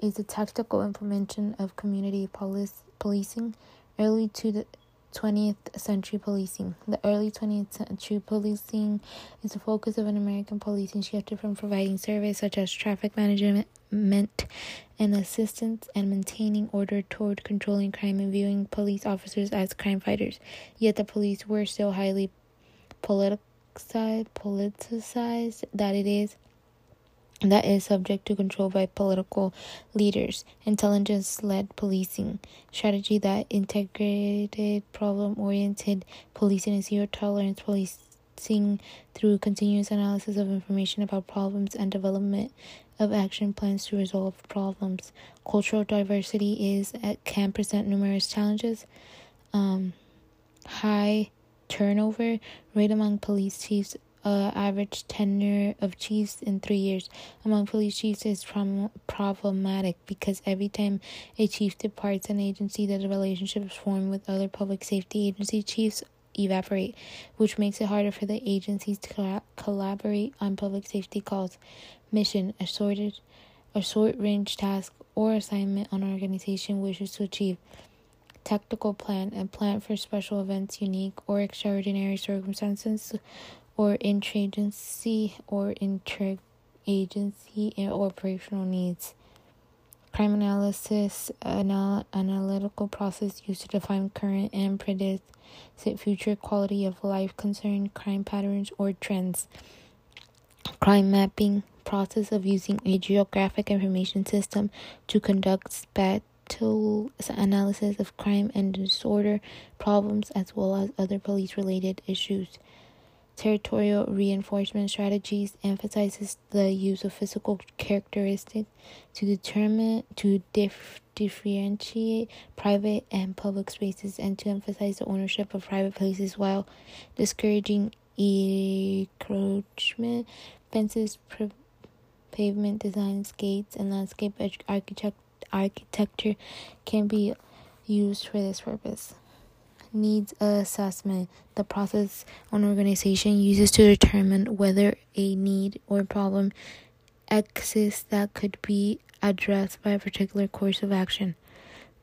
is the tactical implementation of community police, policing. Early to the 20th century policing. The early 20th century policing is the focus of an American policing shifted from providing service such as traffic management and assistance and maintaining order toward controlling crime and viewing police officers as crime fighters. Yet the police were still highly politicized, politicized that it is that is subject to control by political leaders. Intelligence led policing strategy that integrated problem oriented policing and zero tolerance policing through continuous analysis of information about problems and development of action plans to resolve problems. Cultural diversity is can present numerous challenges. Um, high turnover rate among police chiefs uh, average tenure of chiefs in three years among police chiefs is prom- problematic because every time a chief departs an agency, the relationships formed with other public safety agency chiefs evaporate, which makes it harder for the agencies to collaborate on public safety calls, mission, assorted, a short range task, or assignment an organization wishes to achieve. Tactical plan, a plan for special events, unique or extraordinary circumstances or interagency or interagency and operational needs. Crime analysis, anal- analytical process used to define current and predict future quality of life concern, crime patterns or trends. Crime mapping, process of using a geographic information system to conduct spatial analysis of crime and disorder problems as well as other police related issues. Territorial reinforcement strategies emphasizes the use of physical characteristics to determine to dif- differentiate private and public spaces and to emphasize the ownership of private places while discouraging encroachment. Fences, pavement designs, gates, and landscape architect- architecture can be used for this purpose needs assessment, the process an organization uses to determine whether a need or problem exists that could be addressed by a particular course of action.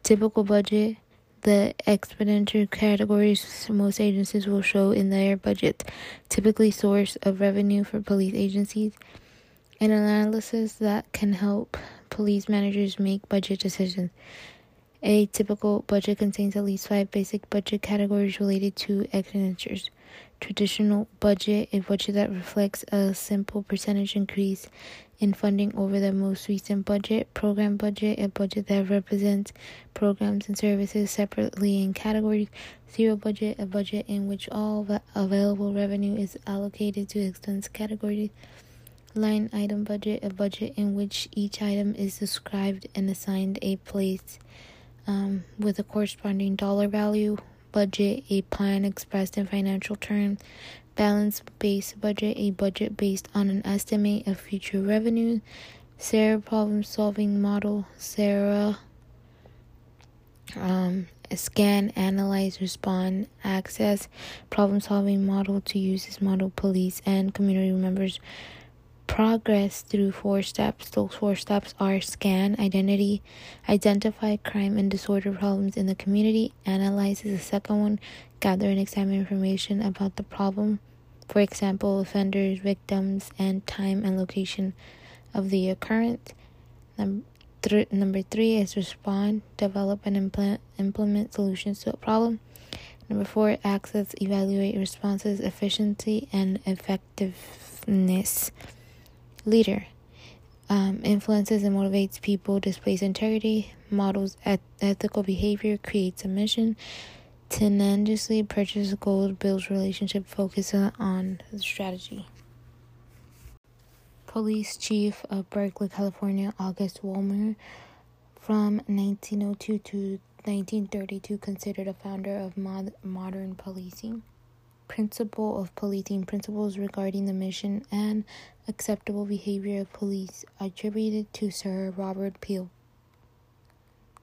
Typical budget, the expenditure categories most agencies will show in their budget, typically source of revenue for police agencies, an analysis that can help police managers make budget decisions. A typical budget contains at least five basic budget categories related to expenditures. Traditional budget, a budget that reflects a simple percentage increase in funding over the most recent budget. Program budget, a budget that represents programs and services separately in categories. Zero budget, a budget in which all available revenue is allocated to expense categories. Line item budget, a budget in which each item is described and assigned a place um, with a corresponding dollar value, budget, a plan expressed in financial terms, balance based budget, a budget based on an estimate of future revenue, SARA problem solving model, SARA um, scan, analyze, respond, access, problem solving model to use this model police and community members progress through four steps. Those four steps are scan identity, identify crime and disorder problems in the community, analyze is the second one, gather and examine information about the problem, for example, offenders, victims, and time and location of the occurrence. Number, th- number three is respond, develop, and implement, implement solutions to a problem. Number four, access, evaluate responses, efficiency, and effectiveness leader. Um, influences and motivates people, displays integrity, models eth- ethical behavior, creates a mission, tenaciously purchases gold, builds relationship, focuses on strategy. Police Chief of Berkeley, California, August Vollmer, from 1902 to 1932, considered a founder of mod- modern policing principle of policing principles regarding the mission and acceptable behavior of police attributed to Sir Robert Peel.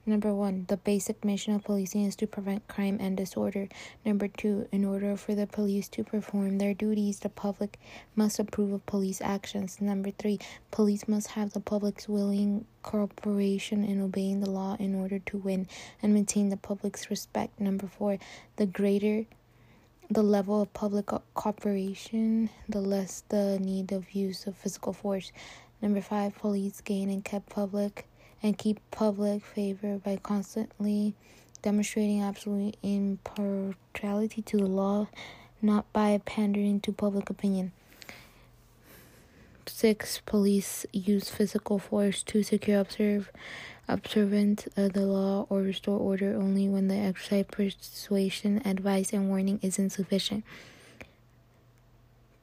Number one, the basic mission of policing is to prevent crime and disorder. Number two, in order for the police to perform their duties, the public must approve of police actions. Number three, police must have the public's willing cooperation in obeying the law in order to win and maintain the public's respect. Number four, the greater the level of public cooperation, the less the need of use of physical force. Number five, police gain and keep public and keep public favor by constantly demonstrating absolute impartiality to the law, not by pandering to public opinion. Six, police use physical force to secure observe observance of the law or restore order only when the exercise persuasion, advice, and warning is insufficient.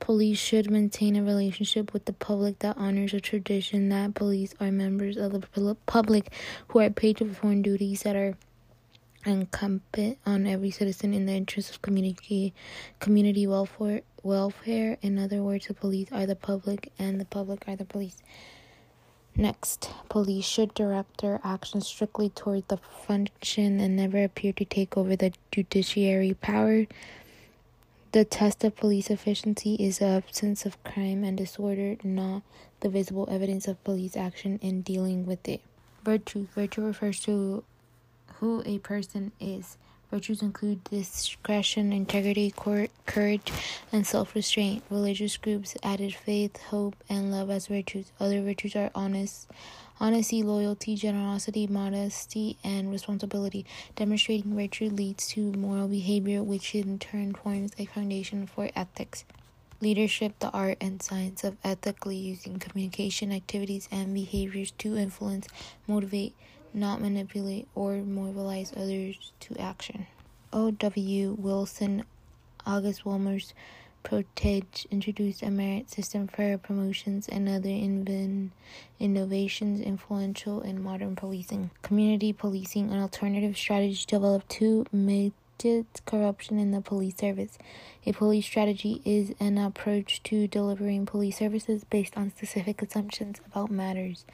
Police should maintain a relationship with the public that honors a tradition that police are members of the public who are paid to perform duties that are incumbent on every citizen in the interest of community community welfare welfare in other words the police are the public and the public are the police next police should direct their actions strictly toward the function and never appear to take over the judiciary power the test of police efficiency is the absence of crime and disorder, not the visible evidence of police action in dealing with it. Virtue. Virtue refers to who a person is. Virtues include discretion, integrity, courage, and self restraint. Religious groups added faith, hope, and love as virtues. Other virtues are honest, honesty, loyalty, generosity, modesty, and responsibility. Demonstrating virtue leads to moral behavior, which in turn forms a foundation for ethics. Leadership, the art and science of ethically using communication activities and behaviors to influence, motivate, not manipulate, or mobilize others to action. O.W. Wilson, August Vollmer's, Protege introduced a merit system for promotions and other invin- innovations influential in modern policing. Community policing, an alternative strategy developed to mitigate corruption in the police service. A police strategy is an approach to delivering police services based on specific assumptions about matters.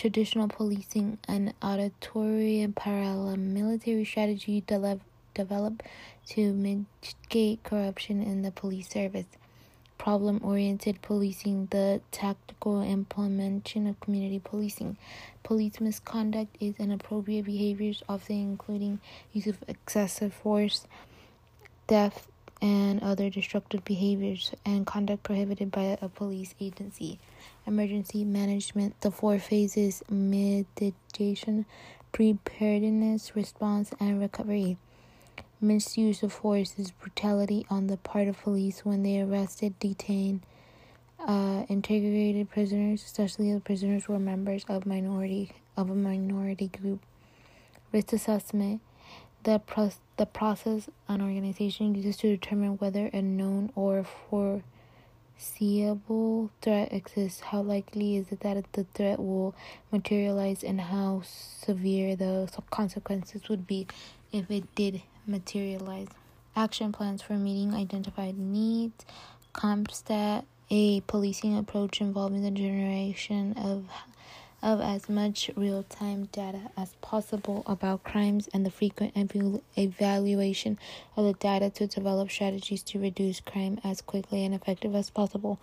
Traditional policing, and auditory paramilitary strategy de- developed to mitigate corruption in the police service. Problem oriented policing, the tactical implementation of community policing. Police misconduct is inappropriate behaviors, often including use of excessive force, theft, and other destructive behaviors, and conduct prohibited by a police agency. Emergency management, the four phases mitigation, preparedness, response, and recovery. Misuse of force is brutality on the part of police when they arrested, detained, uh, integrated prisoners, especially if prisoners were members of minority of a minority group. Risk assessment: the pro- the process an organization uses to determine whether a known or foreseeable threat exists. How likely is it that the threat will materialize, and how severe the consequences would be if it did materialize. Action plans for meeting identified needs. CompStat, a policing approach involving the generation of of as much real-time data as possible about crimes and the frequent evaluation of the data to develop strategies to reduce crime as quickly and effective as possible.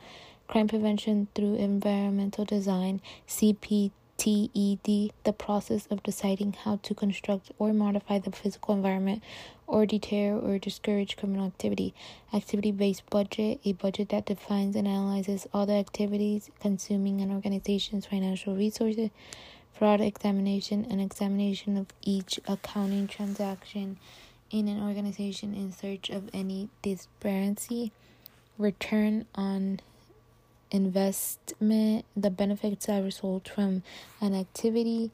Crime prevention through environmental design, CPT TED, the process of deciding how to construct or modify the physical environment or deter or discourage criminal activity. Activity based budget, a budget that defines and analyzes all the activities consuming an organization's financial resources. Fraud examination, an examination of each accounting transaction in an organization in search of any disparity. Return on investment, the benefits that result from an activity,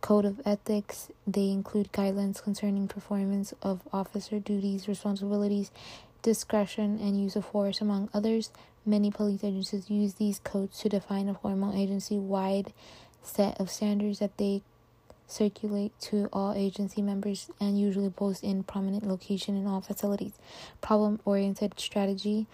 code of ethics. They include guidelines concerning performance of officer duties, responsibilities, discretion, and use of force, among others. Many police agencies use these codes to define a formal agency wide set of standards that they circulate to all agency members and usually post in prominent location in all facilities. Problem oriented strategy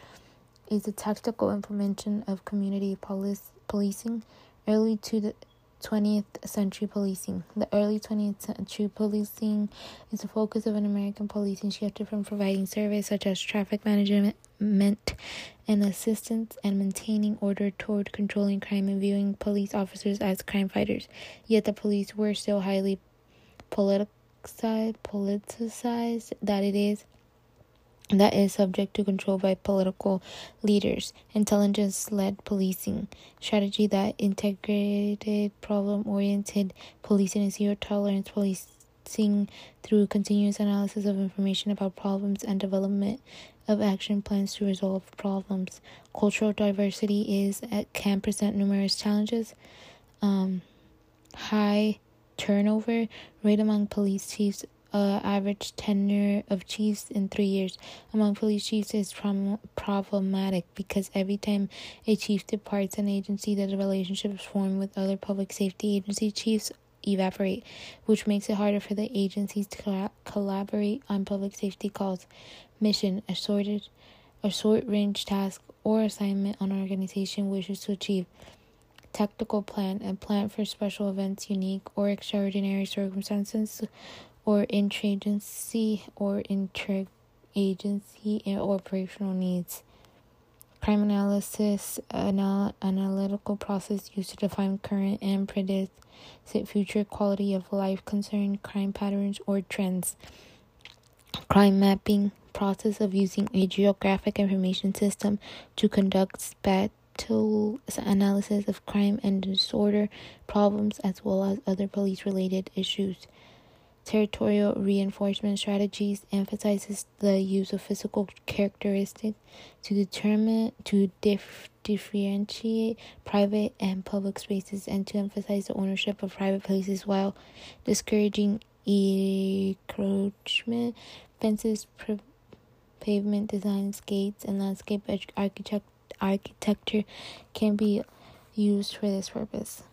is the tactical implementation of community police, policing. Early to the 20th century policing. The early 20th century policing is the focus of an American policing shifted from providing service such as traffic management and assistance and maintaining order toward controlling crime and viewing police officers as crime fighters. Yet the police were still highly politicized, politicized that it is that is subject to control by political leaders. Intelligence led policing strategy that integrated problem oriented policing and zero tolerance policing through continuous analysis of information about problems and development of action plans to resolve problems. Cultural diversity is can present numerous challenges. Um, high turnover rate among police chiefs uh, average tenure of chiefs in three years among police chiefs is prom- problematic because every time a chief departs an agency, the relationships formed with other public safety agency chiefs evaporate, which makes it harder for the agencies to collaborate on public safety calls. Mission, assorted, a short range task or assignment an organization wishes to achieve. Tactical plan, a plan for special events, unique or extraordinary circumstances or interagency or interagency and operational needs. Crime analysis, anal- analytical process used to define current and predict future quality of life concern, crime patterns, or trends. Crime mapping, process of using a geographic information system to conduct spatial analysis of crime and disorder problems as well as other police related issues. Territorial reinforcement strategies emphasizes the use of physical characteristics to determine to dif- differentiate private and public spaces and to emphasize the ownership of private places while discouraging encroachment. Fences, pavement designs, gates, and landscape architect- architecture can be used for this purpose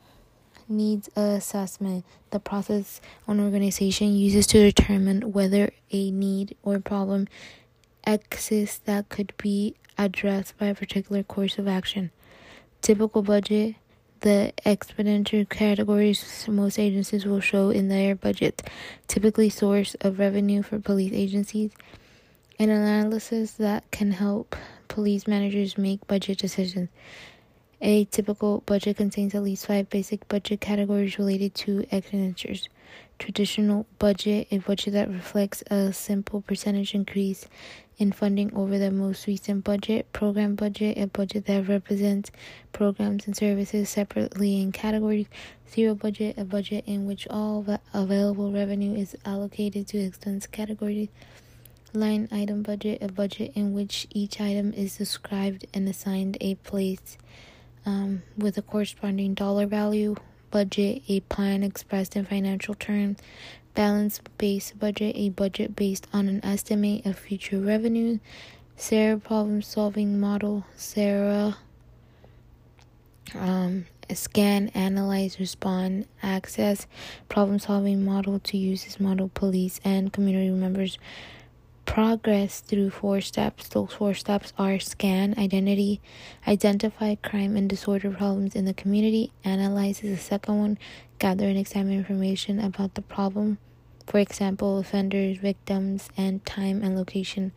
needs assessment, the process an organization uses to determine whether a need or problem exists that could be addressed by a particular course of action. Typical budget, the expenditure categories most agencies will show in their budget, typically source of revenue for police agencies, an analysis that can help police managers make budget decisions. A typical budget contains at least five basic budget categories related to expenditures. Traditional budget, a budget that reflects a simple percentage increase in funding over the most recent budget. Program budget, a budget that represents programs and services separately in categories. Zero budget, a budget in which all available revenue is allocated to expense categories. Line item budget, a budget in which each item is described and assigned a place um, with a corresponding dollar value, budget, a plan expressed in financial terms, balance based budget, a budget based on an estimate of future revenue, SARA problem solving model, SARA um, scan, analyze, respond, access. Problem solving model to use this model police and community members progress through four steps. Those four steps are scan identity, identify crime and disorder problems in the community, analyze is the second one, gather and examine information about the problem, for example, offenders, victims, and time and location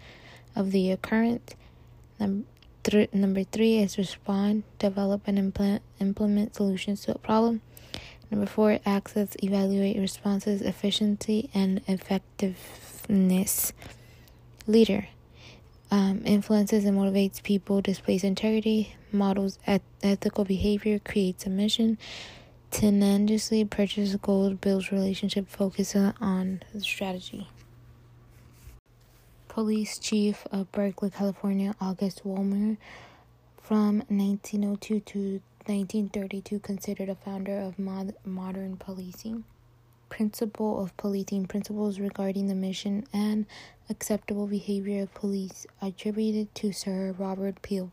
of the occurrence. Number, number three is respond, develop, and implement, implement solutions to a problem. Number four, access, evaluate responses, efficiency, and effectiveness. Leader um, influences and motivates people, displays integrity, models eth- ethical behavior, creates a mission, tenaciously purchases gold, builds relationship, focuses on strategy. Police Chief of Berkeley, California, August Vollmer, from 1902 to 1932, considered a founder of mod- modern policing principle of policing principles regarding the mission and acceptable behavior of police attributed to Sir Robert Peel.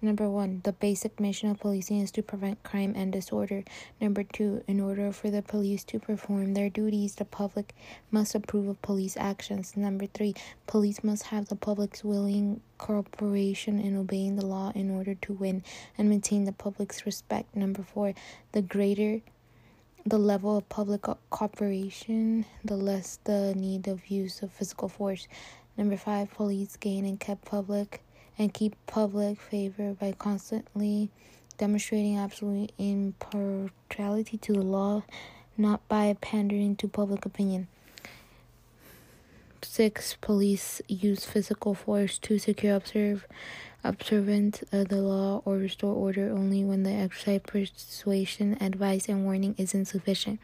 Number one, the basic mission of policing is to prevent crime and disorder. Number two, in order for the police to perform their duties, the public must approve of police actions. Number three, police must have the public's willing cooperation in obeying the law in order to win and maintain the public's respect. Number four, the greater the level of public cooperation, the less the need of use of physical force. Number five, police gain and kept public and keep public favor by constantly demonstrating absolute impartiality to the law, not by pandering to public opinion. Six, police use physical force to secure observe observance of the law or restore order only when the exercise persuasion, advice, and warning is insufficient.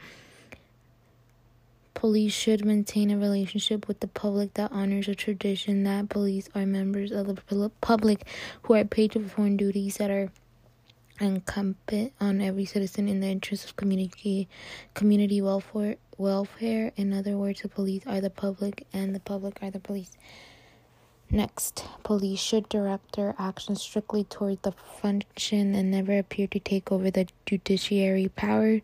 Police should maintain a relationship with the public that honors a tradition that police are members of the public who are paid to perform duties that are incumbent on every citizen in the interest of community community welfare welfare in other words the police are the public and the public are the police next police should direct their actions strictly toward the function and never appear to take over the judiciary power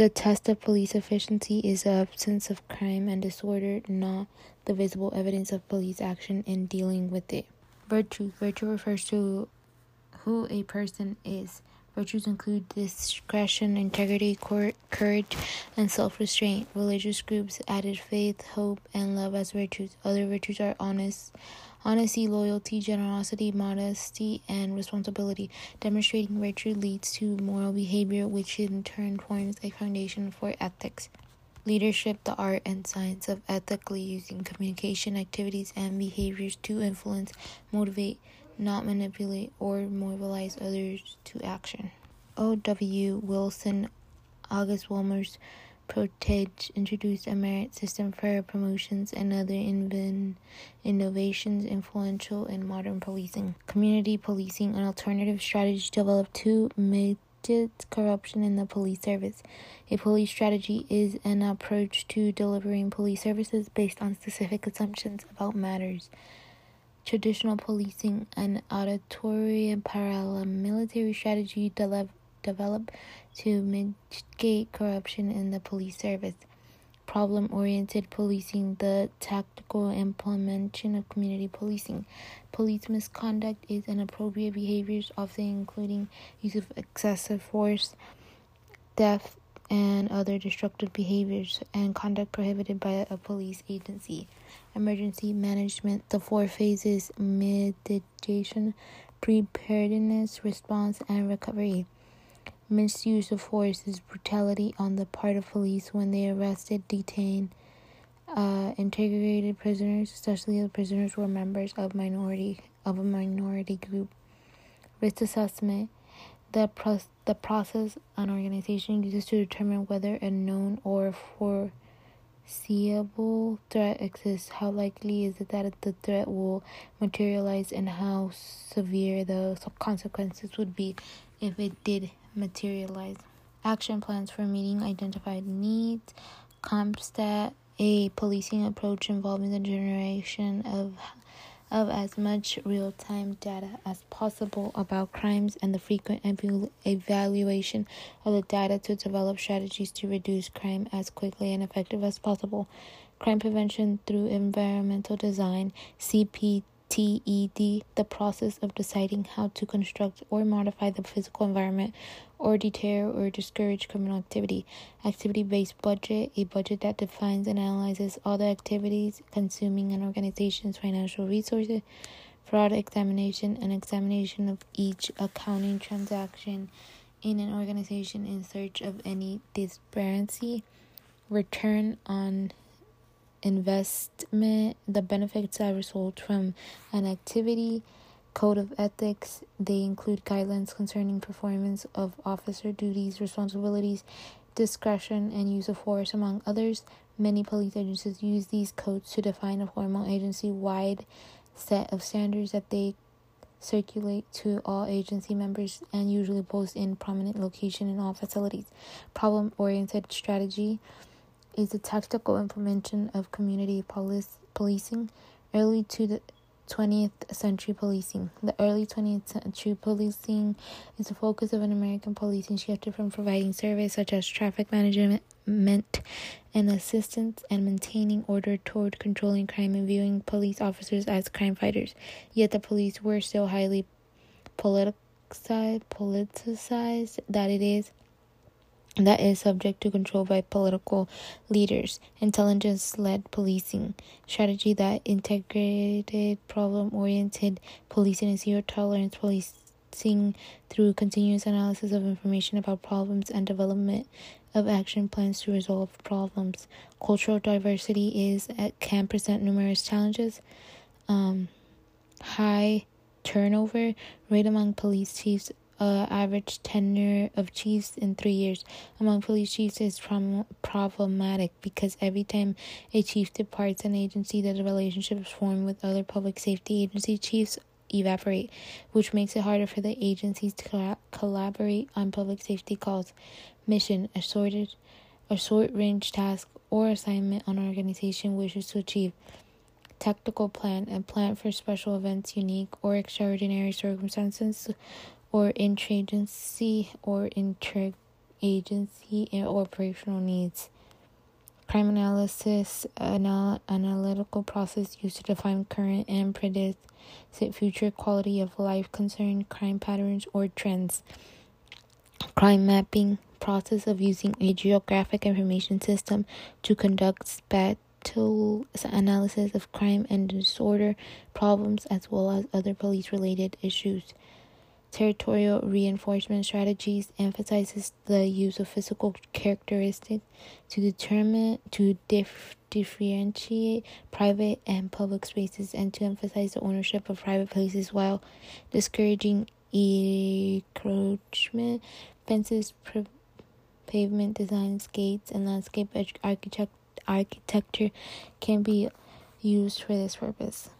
the test of police efficiency is the absence of crime and disorder, not the visible evidence of police action in dealing with it. Virtue. Virtue refers to who a person is. Virtues include discretion, integrity, courage, and self restraint. Religious groups added faith, hope, and love as virtues. Other virtues are honest, Honesty, loyalty, generosity, modesty, and responsibility. Demonstrating virtue leads to moral behavior, which in turn forms a foundation for ethics. Leadership, the art and science of ethically using communication activities and behaviors to influence, motivate, not manipulate, or mobilize others to action. O.W. Wilson, August Vollmer's, Protege introduced a merit system for promotions and other invin- innovations influential in modern policing. Community policing, an alternative strategy developed to mitigate corruption in the police service. A police strategy is an approach to delivering police services based on specific assumptions about matters. Traditional policing, and auditory and paramilitary strategy developed developed to mitigate corruption in the police service. Problem oriented policing, the tactical implementation of community policing. Police misconduct is inappropriate behaviors, often including use of excessive force, theft, and other destructive behaviors, and conduct prohibited by a police agency. Emergency management, the four phases mitigation, preparedness, response, and recovery. Misuse of force is brutality on the part of police when they arrested, detain, uh, integrated prisoners, especially the prisoners were members of minority of a minority group. Risk assessment: the pro- the process an organization uses to determine whether a known or foreseeable threat exists. How likely is it that the threat will materialize, and how severe the consequences would be if it did materialize. Action plans for meeting identified needs. CompStat, a policing approach involving the generation of of as much real-time data as possible about crimes and the frequent evaluation of the data to develop strategies to reduce crime as quickly and effective as possible. Crime prevention through environmental design, CP TED, the process of deciding how to construct or modify the physical environment or deter or discourage criminal activity. Activity based budget, a budget that defines and analyzes all the activities consuming an organization's financial resources. Fraud examination, an examination of each accounting transaction in an organization in search of any disparity. Return on investment, the benefits that result from an activity, code of ethics. They include guidelines concerning performance of officer duties, responsibilities, discretion, and use of force, among others. Many police agencies use these codes to define a formal agency wide set of standards that they circulate to all agency members and usually post in prominent location in all facilities. Problem oriented strategy is the tactical implementation of community police, policing. Early to the 20th century policing. The early 20th century policing is the focus of an American policing shifted from providing service such as traffic management and assistance and maintaining order toward controlling crime and viewing police officers as crime fighters. Yet the police were still highly politicized, politicized that it is that is subject to control by political leaders, intelligence led policing, strategy that integrated problem oriented policing and zero tolerance policing through continuous analysis of information about problems and development of action plans to resolve problems. Cultural diversity is uh, can present numerous challenges. Um, high turnover rate among police chiefs uh, average tenure of chiefs in three years among police chiefs is prom- problematic because every time a chief departs an agency, the relationships formed with other public safety agency chiefs evaporate, which makes it harder for the agencies to collaborate on public safety calls. Mission, assorted, a short range task or assignment an organization wishes to achieve. Tactical plan, a plan for special events, unique or extraordinary circumstances or interagency or interagency and operational needs. Crime analysis, an analytical process used to define current and predict future quality of life concern, crime patterns, or trends. Crime mapping, process of using a geographic information system to conduct spatial analysis of crime and disorder problems as well as other police related issues. Territorial reinforcement strategies emphasizes the use of physical characteristics to determine to dif- differentiate private and public spaces and to emphasize the ownership of private places while discouraging encroachment. Fences, pavement designs, gates, and landscape architect- architecture can be used for this purpose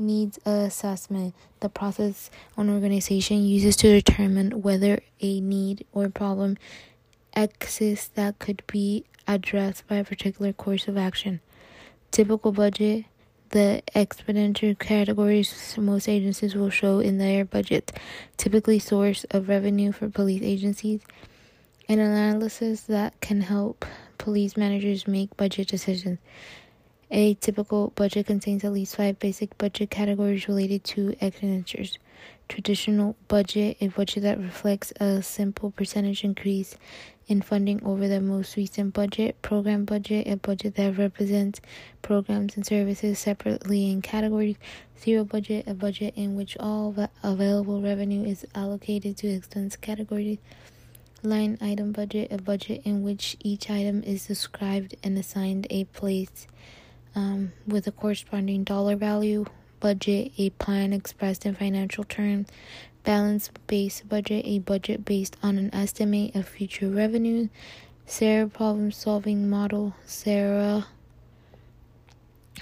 needs assessment, the process an organization uses to determine whether a need or problem exists that could be addressed by a particular course of action. Typical budget, the expenditure categories most agencies will show in their budget, typically source of revenue for police agencies, an analysis that can help police managers make budget decisions. A typical budget contains at least five basic budget categories related to expenditures. Traditional budget, a budget that reflects a simple percentage increase in funding over the most recent budget. Program budget, a budget that represents programs and services separately in categories. Zero budget, a budget in which all available revenue is allocated to expense categories. Line item budget, a budget in which each item is described and assigned a place um, with a corresponding dollar value, budget, a plan expressed in financial terms, balance based budget, a budget based on an estimate of future revenue, SARA problem solving model, SARA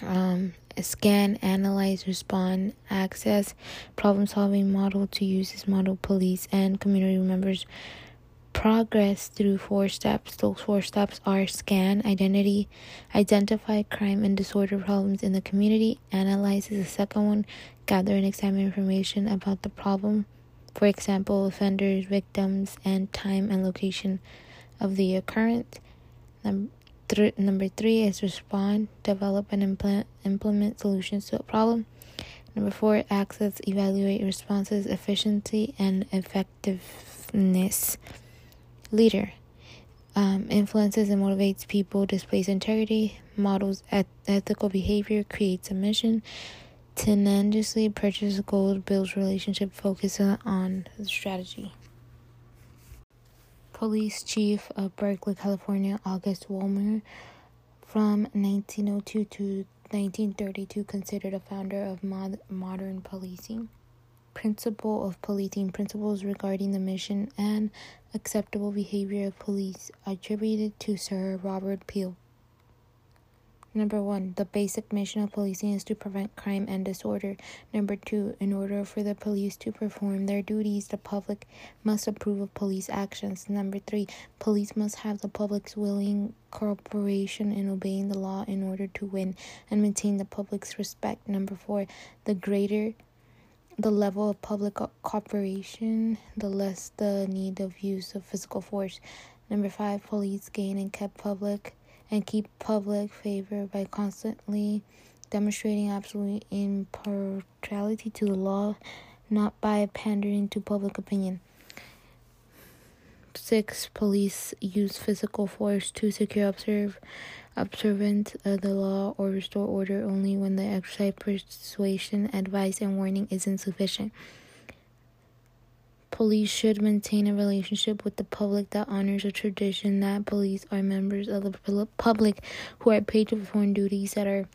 um, scan, analyze, respond, access, problem solving model to use this model police and community members progress through four steps. Those four steps are scan identity, identify crime and disorder problems in the community, analyze is the second one, gather and examine information about the problem, for example, offenders, victims, and time and location of the occurrence. Number, number three is respond, develop, and implement, implement solutions to a problem. Number four, access, evaluate responses, efficiency, and effectiveness. Leader um, influences and motivates people, displays integrity, models eth- ethical behavior, creates a mission, tenaciously purchases gold, builds relationship, focuses on strategy. Police Chief of Berkeley, California, August Vollmer, from 1902 to 1932, considered a founder of mod- modern policing principle of policing principles regarding the mission and acceptable behavior of police attributed to Sir Robert Peel. Number one, the basic mission of policing is to prevent crime and disorder. Number two, in order for the police to perform their duties, the public must approve of police actions. Number three, police must have the public's willing cooperation in obeying the law in order to win and maintain the public's respect. Number four, the greater the level of public cooperation, the less the need of use of physical force. Number five, police gain and keep public and keep public favor by constantly demonstrating absolute impartiality to the law, not by pandering to public opinion. 6. Police use physical force to secure observe, observance of uh, the law or restore order only when the exercise persuasion, advice, and warning is insufficient. Police should maintain a relationship with the public that honors a tradition that police are members of the public who are paid to perform duties that are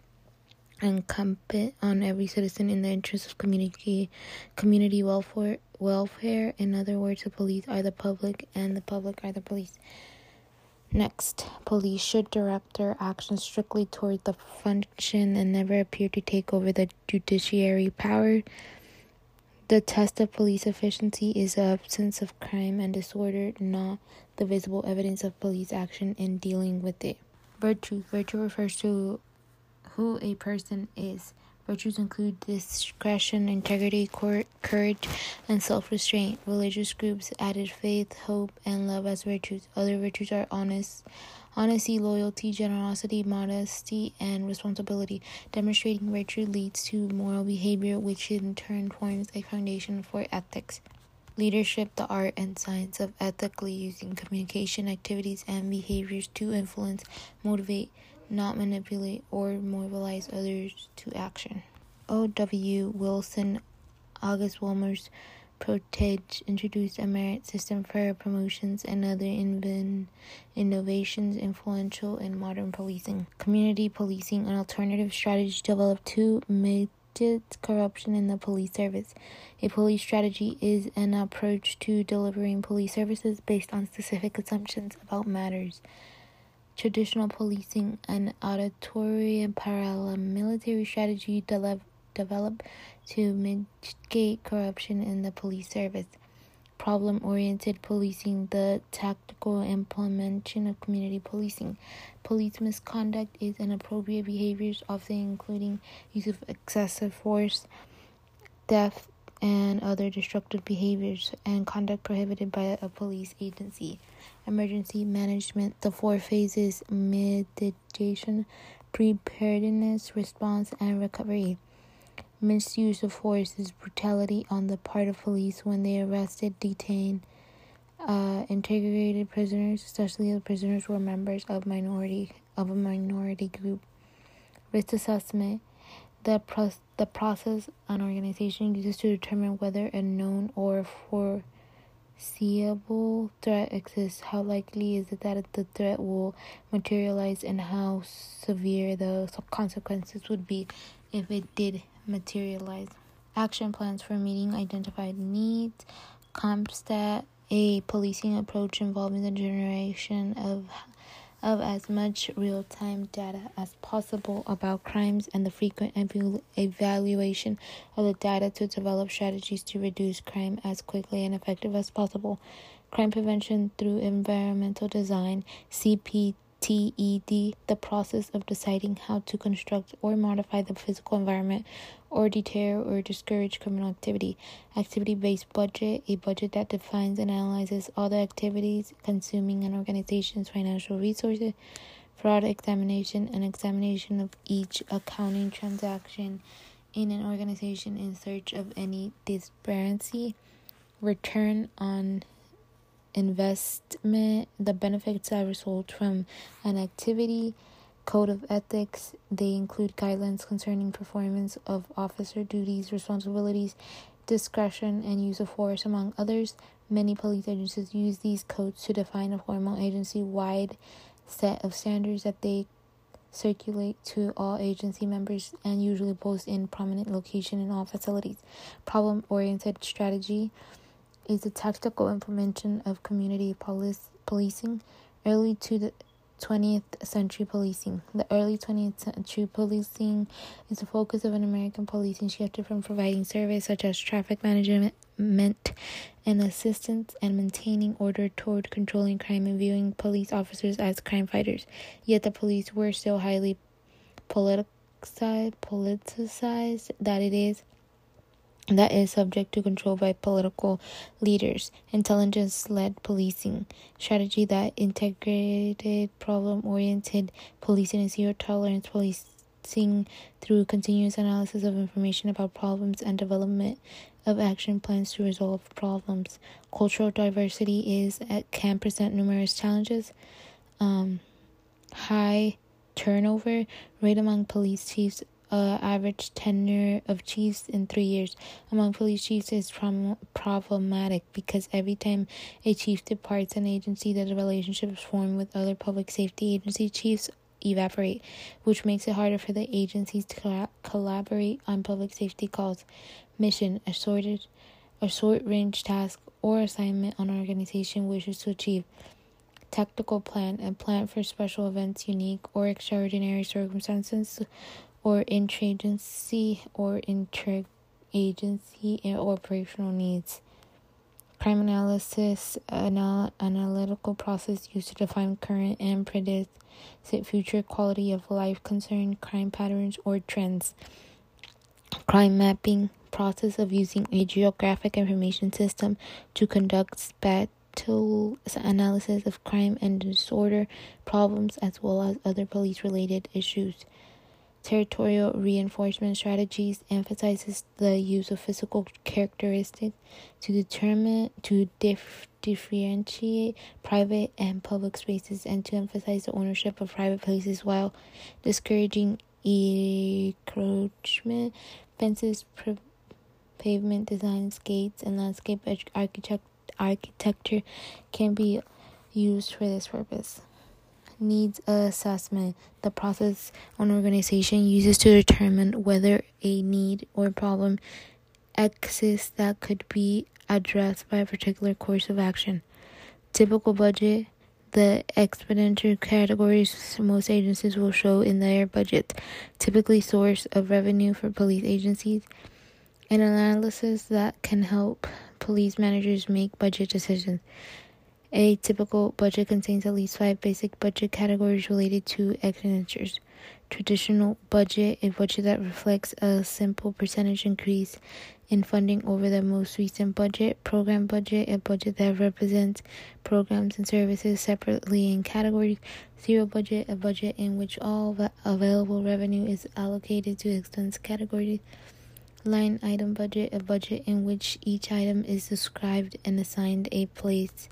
incumbent on every citizen in the interest of community community welfare welfare in other words the police are the public and the public are the police next police should direct their actions strictly toward the function and never appear to take over the judiciary power the test of police efficiency is the absence of crime and disorder, not the visible evidence of police action in dealing with it. Virtue. Virtue refers to who a person is. Virtues include discretion, integrity, courage, and self restraint. Religious groups added faith, hope, and love as virtues. Other virtues are honest, Honesty, loyalty, generosity, modesty, and responsibility. Demonstrating virtue leads to moral behavior, which in turn forms a foundation for ethics. Leadership, the art and science of ethically using communication activities and behaviors to influence, motivate, not manipulate, or mobilize others to action. O.W. Wilson, August Vollmer's, Protege introduced a merit system for promotions and other invin- innovations influential in modern policing. Community policing, an alternative strategy developed to mitigate corruption in the police service. A police strategy is an approach to delivering police services based on specific assumptions about matters. Traditional policing, and auditory and paramilitary strategy developed developed to mitigate corruption in the police service. Problem oriented policing, the tactical implementation of community policing. Police misconduct is inappropriate behaviors, often including use of excessive force, theft, and other destructive behaviors, and conduct prohibited by a police agency. Emergency management, the four phases mitigation, preparedness, response, and recovery. Misuse of force is brutality on the part of police when they arrested, detain, uh, integrated prisoners, especially the prisoners were members of minority of a minority group. Risk assessment: the pro- the process an organization uses to determine whether a known or foreseeable threat exists. How likely is it that the threat will materialize, and how severe the consequences would be if it did materialize. Action plans for meeting identified needs. CompStat, a policing approach involving the generation of of as much real-time data as possible about crimes and the frequent evaluation of the data to develop strategies to reduce crime as quickly and effective as possible. Crime prevention through environmental design, CP TED, the process of deciding how to construct or modify the physical environment or deter or discourage criminal activity. Activity based budget, a budget that defines and analyzes all the activities consuming an organization's financial resources. Fraud examination, an examination of each accounting transaction in an organization in search of any disparity. Return on investment, the benefits that result from an activity, code of ethics. They include guidelines concerning performance of officer duties, responsibilities, discretion, and use of force, among others. Many police agencies use these codes to define a formal agency wide set of standards that they circulate to all agency members and usually post in prominent location in all facilities. Problem oriented strategy is the tactical implementation of community police, policing early to the 20th century policing. The early 20th century policing is the focus of an American policing shifted from providing service such as traffic management and assistance and maintaining order toward controlling crime and viewing police officers as crime fighters. Yet the police were still highly politicized, politicized that it is that is subject to control by political leaders. Intelligence led policing strategy that integrated problem oriented policing and zero tolerance policing through continuous analysis of information about problems and development of action plans to resolve problems. Cultural diversity is can present numerous challenges. Um, high turnover rate among police chiefs uh, average tenure of chiefs in three years among police chiefs is prom- problematic because every time a chief departs an agency, that the relationships formed with other public safety agency chiefs evaporate, which makes it harder for the agencies to collaborate on public safety calls, mission, assorted, a short range task, or assignment an organization wishes to achieve. Tactical plan, a plan for special events, unique or extraordinary circumstances or interagency or interagency operational needs. Crime analysis, anal- analytical process used to define current and predict future quality of life concern, crime patterns, or trends. Crime mapping, process of using a geographic information system to conduct spatial analysis of crime and disorder problems as well as other police related issues. Territorial reinforcement strategies emphasizes the use of physical characteristics to determine to dif- differentiate private and public spaces and to emphasize the ownership of private places while discouraging encroachment. Fences, pavement designs, gates, and landscape architect- architecture can be used for this purpose needs assessment, the process an organization uses to determine whether a need or problem exists that could be addressed by a particular course of action. Typical budget, the expenditure categories most agencies will show in their budget, typically source of revenue for police agencies, an analysis that can help police managers make budget decisions. A typical budget contains at least five basic budget categories related to expenditures. Traditional budget, a budget that reflects a simple percentage increase in funding over the most recent budget. Program budget, a budget that represents programs and services separately in categories. Zero budget, a budget in which all available revenue is allocated to expense categories. Line item budget, a budget in which each item is described and assigned a place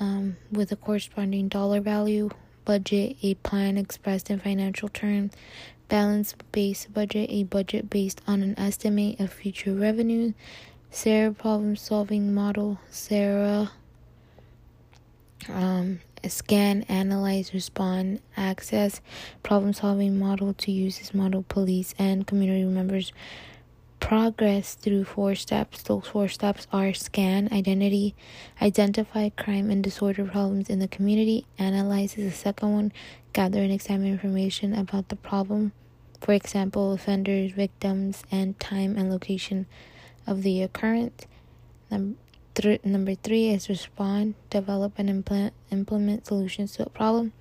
um, with a corresponding dollar value, budget, a plan expressed in financial terms, balance based budget, a budget based on an estimate of future revenue, SARA problem solving model, SARA um, scan, analyze, respond, access, problem solving model to use this model police and community members progress through four steps. Those four steps are scan identity, identify crime and disorder problems in the community, analyze is the second one, gather and examine information about the problem, for example, offenders, victims, and time and location of the occurrence. Number, number three is respond, develop, and implement, implement solutions to a problem.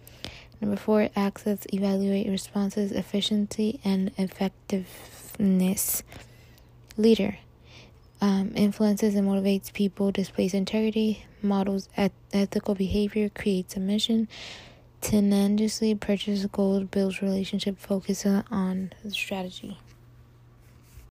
Number four, access, evaluate responses, efficiency, and effectiveness. Leader um, influences and motivates people, displays integrity, models eth- ethical behavior, creates a mission, tenaciously purchases gold, builds relationship, focuses on strategy.